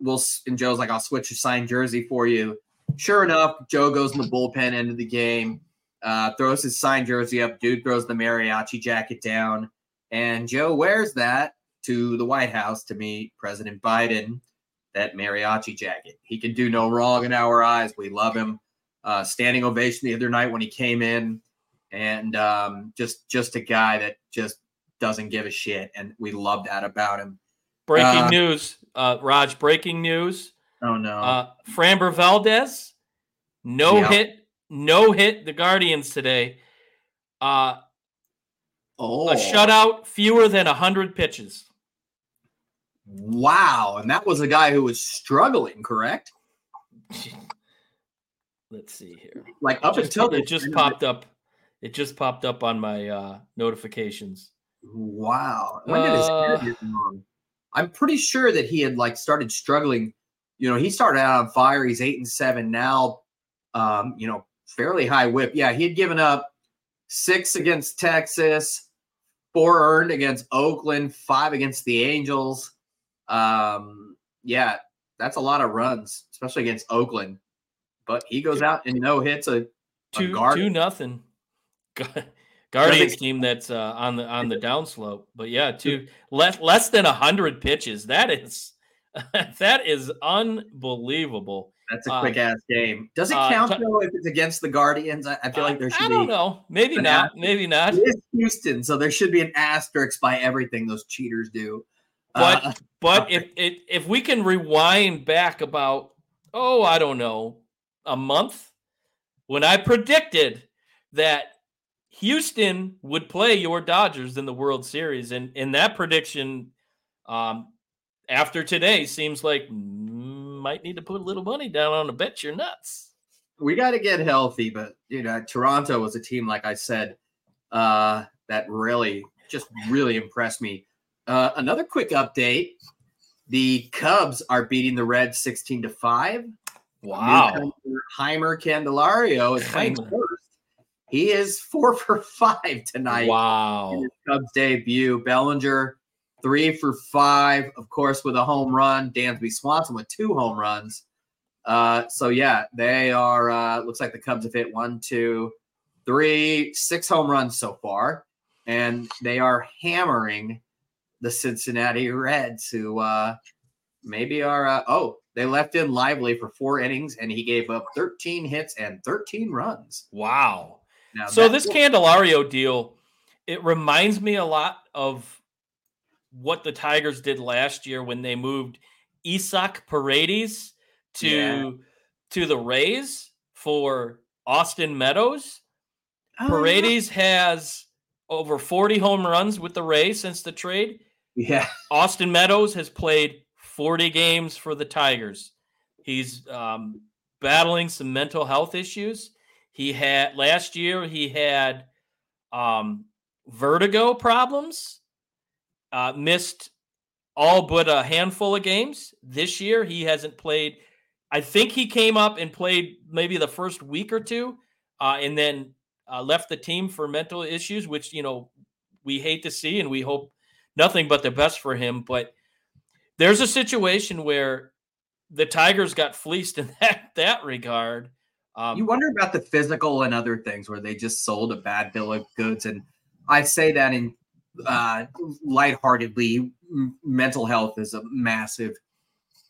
We'll and Joe's like, I'll switch your signed jersey for you. Sure enough, Joe goes in the bullpen end of the game uh, throws his signed jersey up. Dude throws the mariachi jacket down. And Joe wears that to the White House to meet President Biden, that mariachi jacket. He can do no wrong in our eyes. We love him. Uh, standing ovation the other night when he came in, and um, just just a guy that just doesn't give a shit, and we love that about him. Breaking uh, news, uh, Raj. Breaking news. Oh no. Uh, Framber Valdez, no hit no hit the Guardians today. Uh, oh, a shutout, fewer than hundred pitches. Wow, and that was a guy who was struggling, correct? [LAUGHS] Let's see here. Like up just, until it just popped up. It just popped up on my uh, notifications. Wow, when did his uh, get? I'm pretty sure that he had like started struggling. You know, he started out on fire. He's eight and seven now. Um, you know, fairly high whip. Yeah, he had given up six against Texas, four earned against Oakland, five against the Angels. Um, yeah, that's a lot of runs, especially against Oakland. But he goes out and no hits a, a two guard. two nothing. [LAUGHS] Guardians team that's uh, on the on the downslope. But yeah, two less less than hundred pitches. That is [LAUGHS] that is unbelievable. That's a uh, quick ass game. Does it uh, count uh, though if it's against the Guardians? I, I feel like there should be. I don't know. Maybe not. Asterisk. Maybe not. It's Houston, so there should be an asterisk by everything those cheaters do. But uh, but if, if if we can rewind back about oh I don't know a month when I predicted that Houston would play your Dodgers in the World Series, and in that prediction, um, after today seems like might need to put a little money down on a bet you're nuts. We got to get healthy, but you know, Toronto was a team, like I said, uh, that really just really impressed me. Uh, another quick update: the Cubs are beating the Reds sixteen to five. Wow! Jeimer Candelario is playing first. He is four for five tonight. Wow! Cubs debut. Bellinger three for five, of course, with a home run. Dansby Swanson with two home runs. Uh, so yeah, they are. Uh, looks like the Cubs have hit one, two, three, six home runs so far, and they are hammering the Cincinnati Reds, who uh, maybe are. Uh, oh, they left in Lively for four innings, and he gave up 13 hits and 13 runs. Wow. Now, so this Candelario deal, it reminds me a lot of what the Tigers did last year when they moved Isaac Paredes to yeah. to the Rays for Austin Meadows. Oh, Paredes has over 40 home runs with the Rays since the trade. Yeah. Austin Meadows has played 40 games for the Tigers. He's um, battling some mental health issues. He had last year he had um, vertigo problems uh, missed all but a handful of games this year. He hasn't played. I think he came up and played maybe the first week or two, uh, and then uh, left the team for mental issues, which you know we hate to see, and we hope nothing but the best for him. But there's a situation where the Tigers got fleeced in [LAUGHS] that that regard. Um, you wonder about the physical and other things where they just sold a bad bill of goods, and I say that in uh, lightheartedly. Mental health is a massive,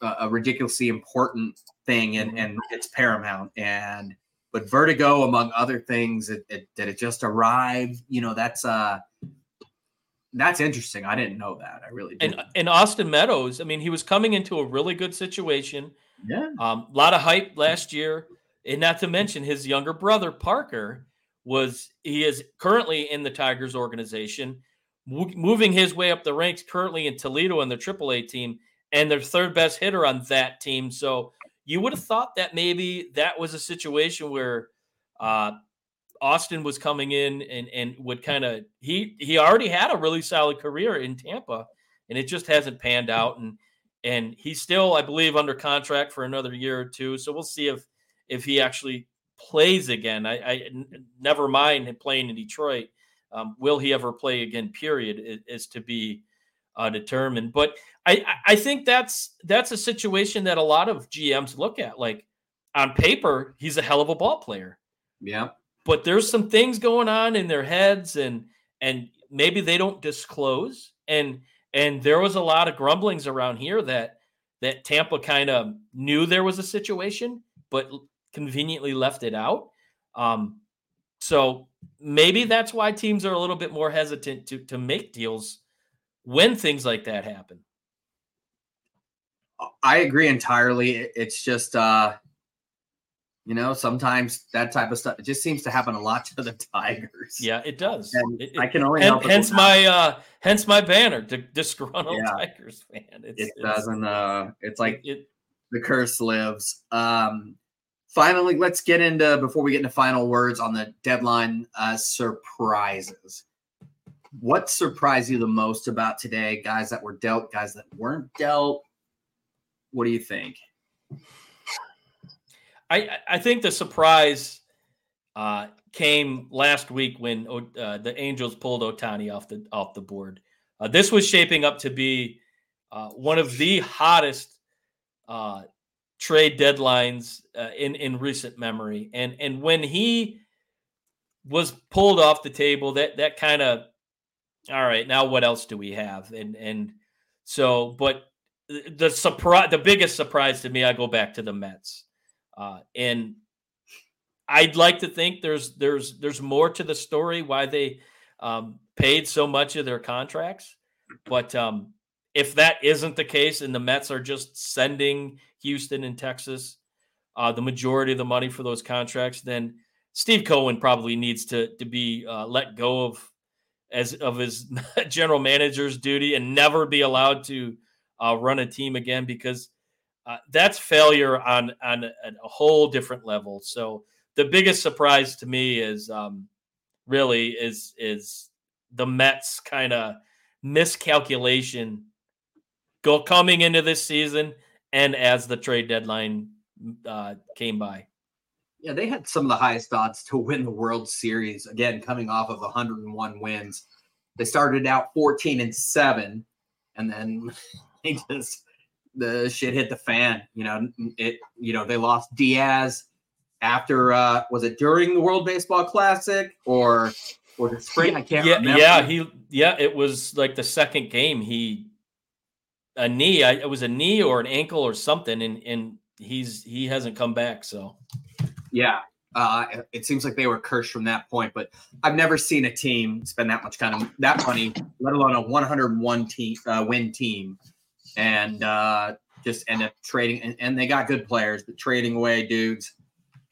uh, a ridiculously important thing, and and it's paramount. And but vertigo, among other things, it, it, that it just arrived. You know, that's uh that's interesting. I didn't know that. I really did. And and Austin Meadows, I mean, he was coming into a really good situation. Yeah. Um, a lot of hype last year. And not to mention his younger brother, Parker, was he is currently in the Tigers organization, moving his way up the ranks currently in Toledo in the AAA team and their third best hitter on that team. So you would have thought that maybe that was a situation where uh, Austin was coming in and and would kind of he he already had a really solid career in Tampa, and it just hasn't panned out. And and he's still, I believe, under contract for another year or two. So we'll see if if he actually plays again. I, I never mind playing in Detroit. Um, will he ever play again? Period is, is to be uh, determined. But I I think that's that's a situation that a lot of GMs look at. Like on paper, he's a hell of a ball player. Yeah but there's some things going on in their heads and and maybe they don't disclose and and there was a lot of grumblings around here that that Tampa kind of knew there was a situation but conveniently left it out um so maybe that's why teams are a little bit more hesitant to to make deals when things like that happen I agree entirely it's just uh you know, sometimes that type of stuff it just seems to happen a lot to the [LAUGHS] Tigers. Yeah, it does. It, I can only hence, hence my uh hence my banner, disgruntled yeah. Tigers fan. It's, it doesn't uh it's like it, the curse lives. Um finally, let's get into before we get into final words on the deadline uh surprises. What surprised you the most about today? Guys that were dealt, guys that weren't dealt. What do you think? I I think the surprise uh, came last week when uh, the Angels pulled Ohtani off the off the board. Uh, this was shaping up to be uh, one of the hottest uh, trade deadlines uh, in in recent memory, and and when he was pulled off the table, that that kind of all right. Now what else do we have? And and so, but the surprise, the biggest surprise to me, I go back to the Mets. Uh, and I'd like to think there's there's there's more to the story why they um, paid so much of their contracts. But um, if that isn't the case, and the Mets are just sending Houston and Texas uh, the majority of the money for those contracts, then Steve Cohen probably needs to to be uh, let go of as of his [LAUGHS] general manager's duty and never be allowed to uh, run a team again because uh, that's failure on on a, a, whole different level. So the biggest surprise to me is um, really is is the Mets kind of miscalculation go coming into this season and as the trade deadline uh, came by. Yeah, they had some of the highest odds to win the World Series. Again, coming off of 101 wins, they started out 14 and seven, and then [LAUGHS] they just the shit hit the fan. You know, it. You know, they lost Diaz after. uh Was it during the World Baseball Classic or or the spring? [LAUGHS] I can't yeah, remember. Yeah, he. Yeah, it was like the second game. He a knee. I, it was a knee or an ankle or something, and and he's he hasn't come back. So yeah. Uh, it seems like they were cursed from that point, but I've never seen a team spend that much kind of that money, let alone a 101 team uh, win team, and uh, just end up trading. And, and, they got good players, but trading away dudes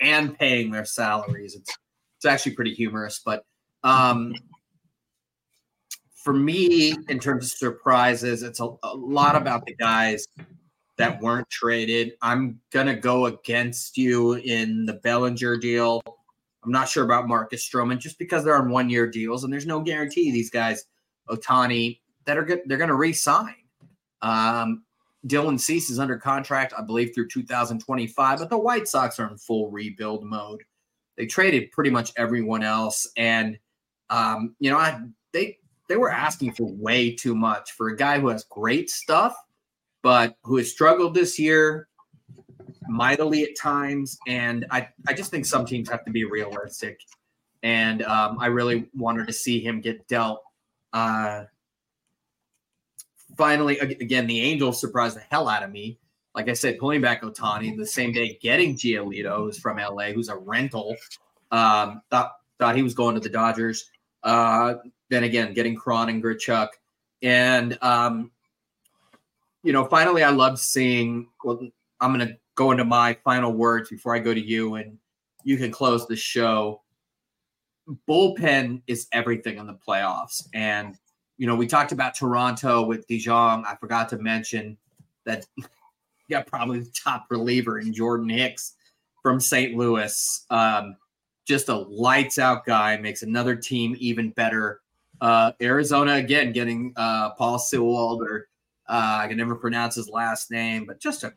and paying their salaries. It's it's actually pretty humorous. But um, for me, in terms of surprises, it's a, a lot about the guys that weren't traded. I'm gonna go against you in the Bellinger deal. I'm not sure about Marcus Stroman just because they're on one year deals and there's no guarantee these guys, Ohtani, that are good, they're gonna re-sign. Um, Dylan Cease is under contract, I believe, through 2025, but the White Sox are in full rebuild mode. They traded pretty much everyone else, and um, you know, I, they they were asking for way too much for a guy who has great stuff, but who has struggled this year mightily at times. And I, I just think some teams have to be realistic. And um, I really wanted to see him get dealt. Uh, finally, again, the Angels surprised the hell out of me. Like I said, pulling back Ohtani the same day, getting Giolito, who's from LA, who's a rental. Um, thought thought he was going to the Dodgers. Uh, then again, getting Cron and Grichuk. And, um, you know, finally, I loved seeing. Well, I'm going to go into my final words before I go to you, and you can close the show. Bullpen is everything in the playoffs. And, you know, we talked about Toronto with DeJong. I forgot to mention that [LAUGHS] got probably the top reliever in Jordan Hicks from St. Louis. Um, just a lights out guy, makes another team even better. Uh, Arizona again getting uh, Paul Sewald, uh, I can never pronounce his last name, but just a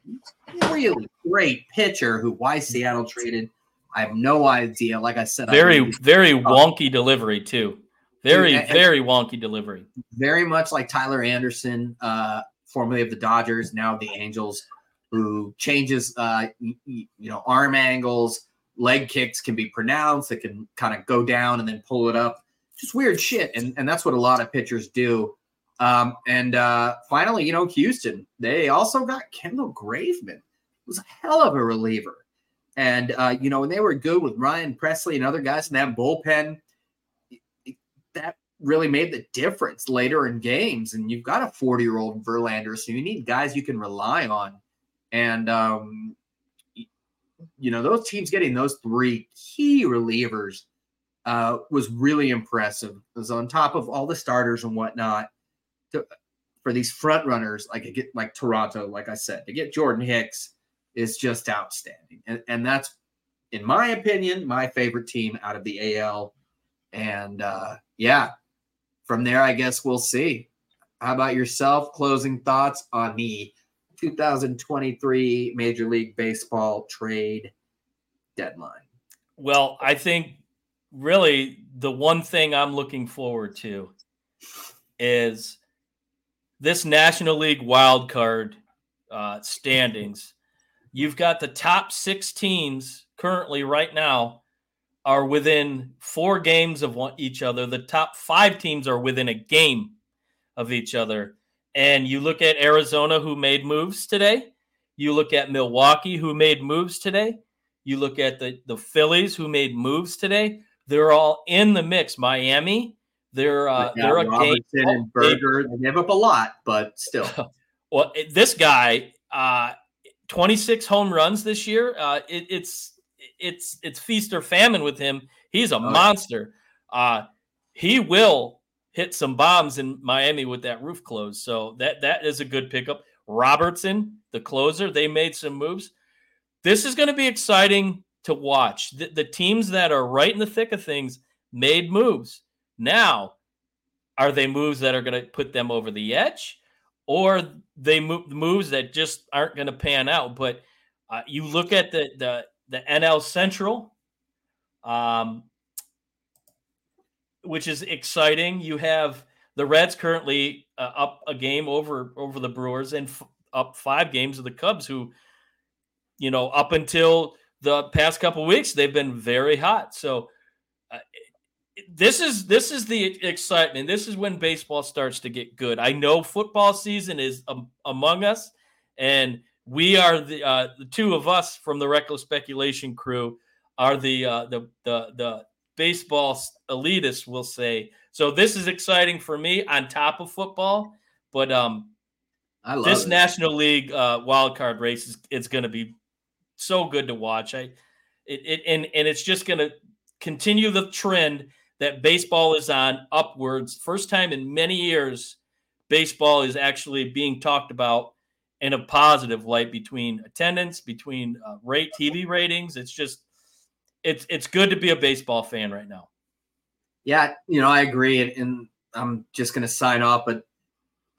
really great pitcher who why Seattle traded. I have no idea. Like I said, very I very wonky delivery too. Very and, very wonky delivery. Very much like Tyler Anderson, uh, formerly of the Dodgers, now the Angels, who changes uh, you know arm angles, leg kicks can be pronounced. It can kind of go down and then pull it up. Just weird shit. And, and that's what a lot of pitchers do. Um, and uh, finally, you know, Houston, they also got Kendall Graveman, was a hell of a reliever. And, uh, you know, when they were good with Ryan Pressly and other guys in that bullpen, that really made the difference later in games. And you've got a 40 year old Verlander, so you need guys you can rely on. And, um, you know, those teams getting those three key relievers uh, was really impressive. It was on top of all the starters and whatnot. To, for these front runners, like get like Toronto, like I said, to get Jordan Hicks is just outstanding, and and that's, in my opinion, my favorite team out of the AL. And uh, yeah, from there, I guess we'll see. How about yourself? Closing thoughts on the 2023 Major League Baseball trade deadline? Well, I think really the one thing I'm looking forward to is this National League wild card uh, standings. You've got the top six teams currently right now are within four games of one, each other. The top five teams are within a game of each other. And you look at Arizona, who made moves today. You look at Milwaukee, who made moves today. You look at the, the Phillies, who made moves today. They're all in the mix. Miami, they're uh, yeah, they're a Robertson game. and Burger. They give up a lot, but still. [LAUGHS] well, this guy, uh, 26 home runs this year. Uh, it, it's it's it's feast or famine with him. He's a oh, monster. Uh, he will hit some bombs in Miami with that roof closed. So that that is a good pickup. Robertson, the closer, they made some moves. This is going to be exciting to watch. The, the, teams that are right in the thick of things made moves. Now, are they moves that are going to put them over the edge, or they move moves that just aren't going to pan out? But uh, you look at the the the NL Central. Um, which is exciting. You have the Reds currently uh, up a game over over the Brewers and f- up five games of the Cubs, who, you know, up until the past couple weeks they've been very hot. So uh, this is this is the excitement. This is when baseball starts to get good. I know football season is um, among us, and we are the uh, the two of us from the Reckless Speculation crew are the uh, the the the baseball elitists will say. So this is exciting for me on top of football, but um, I love this it. National League uh, wild card race is it's going to be so good to watch. I it, it and and it's just going to continue the trend that baseball is on upwards. First time in many years, baseball is actually being talked about in a positive light between attendance, between uh, rate TV ratings. It's just it's it's good to be a baseball fan right now. Yeah, you know, I agree, and, and I'm just going to sign off. But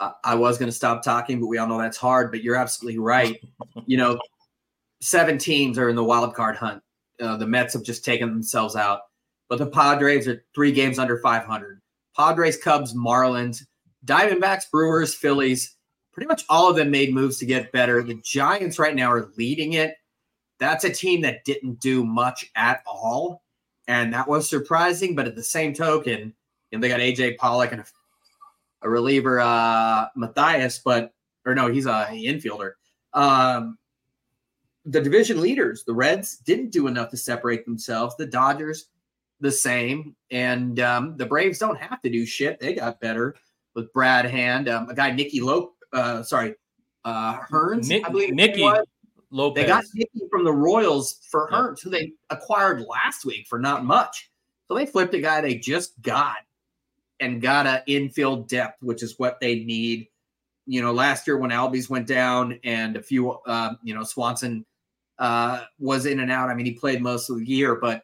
I, I was going to stop talking, but we all know that's hard. But you're absolutely right. you know, seven teams are in the wild card hunt. Uh, the Mets have just taken themselves out, but the Padres are three games under 500. Padres, Cubs, Marlins, Diamondbacks, Brewers, Phillies. Pretty much all of them made moves to get better. The Giants right now are leading it. That's a team that didn't do much at all. And that was surprising. But at the same token, know, they got AJ Pollock and a, a reliever, uh, Mathias, but, or no, he's a infielder. Um, the division leaders, the Reds, didn't do enough to separate themselves. The Dodgers, the same. And um, the Braves don't have to do shit. They got better with Brad Hand, um, a guy, Nicky Lope, uh, sorry, uh, Hearns, Nick, I believe Nicky Lopez. They got Nicky from the Royals for yeah. Hearns, who they acquired last week for not much. So they flipped a guy they just got and got a infield depth, which is what they need. You know, last year when Albies went down and a few, uh, you know, Swanson uh, was in and out. I mean, he played most of the year, but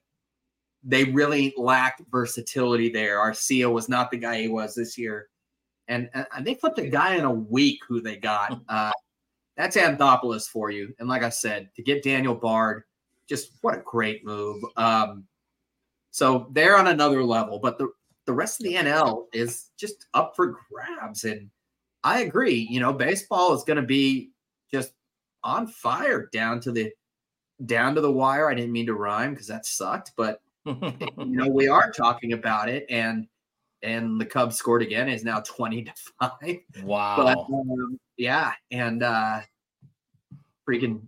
they really lacked versatility there. Arcia was not the guy he was this year. And, and they flipped a guy in a week who they got. [LAUGHS] Uh, that's Anthopoulos for you. And like I said, to get Daniel Bard, just what a great move. Um, so they're on another level, but the, the rest of the NL is just up for grabs. And I agree, you know, baseball is going to be just on fire down to the down to the wire. I didn't mean to rhyme because that sucked, but [LAUGHS] you know, we are talking about it and and the Cubs scored again is now 20 to 5. Wow. But um, yeah, and uh freaking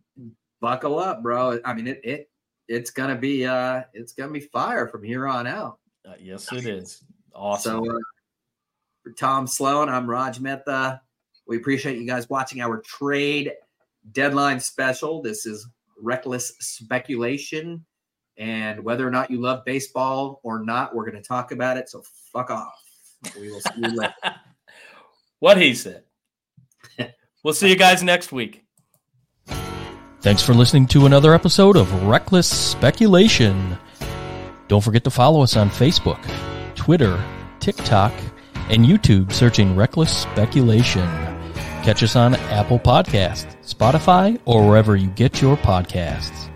buckle up, bro. I mean it it it's gonna be uh it's gonna be fire from here on out. Uh, yes, it is. Awesome. So uh, for Tom Sloan, I'm Raj Mehta. We appreciate you guys watching our trade deadline special. This is reckless speculation. And whether or not you love baseball or not, we're going to talk about it. So fuck off. We will see you later. [LAUGHS] what he said. [LAUGHS] we'll see you guys next week. Thanks for listening to another episode of Reckless Speculation. Don't forget to follow us on Facebook, Twitter, TikTok, and YouTube searching Reckless Speculation. Catch us on Apple Podcast, Spotify, or wherever you get your podcasts.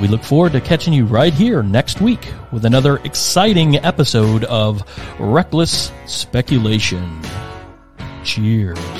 We look forward to catching you right here next week with another exciting episode of Reckless Speculation. Cheers.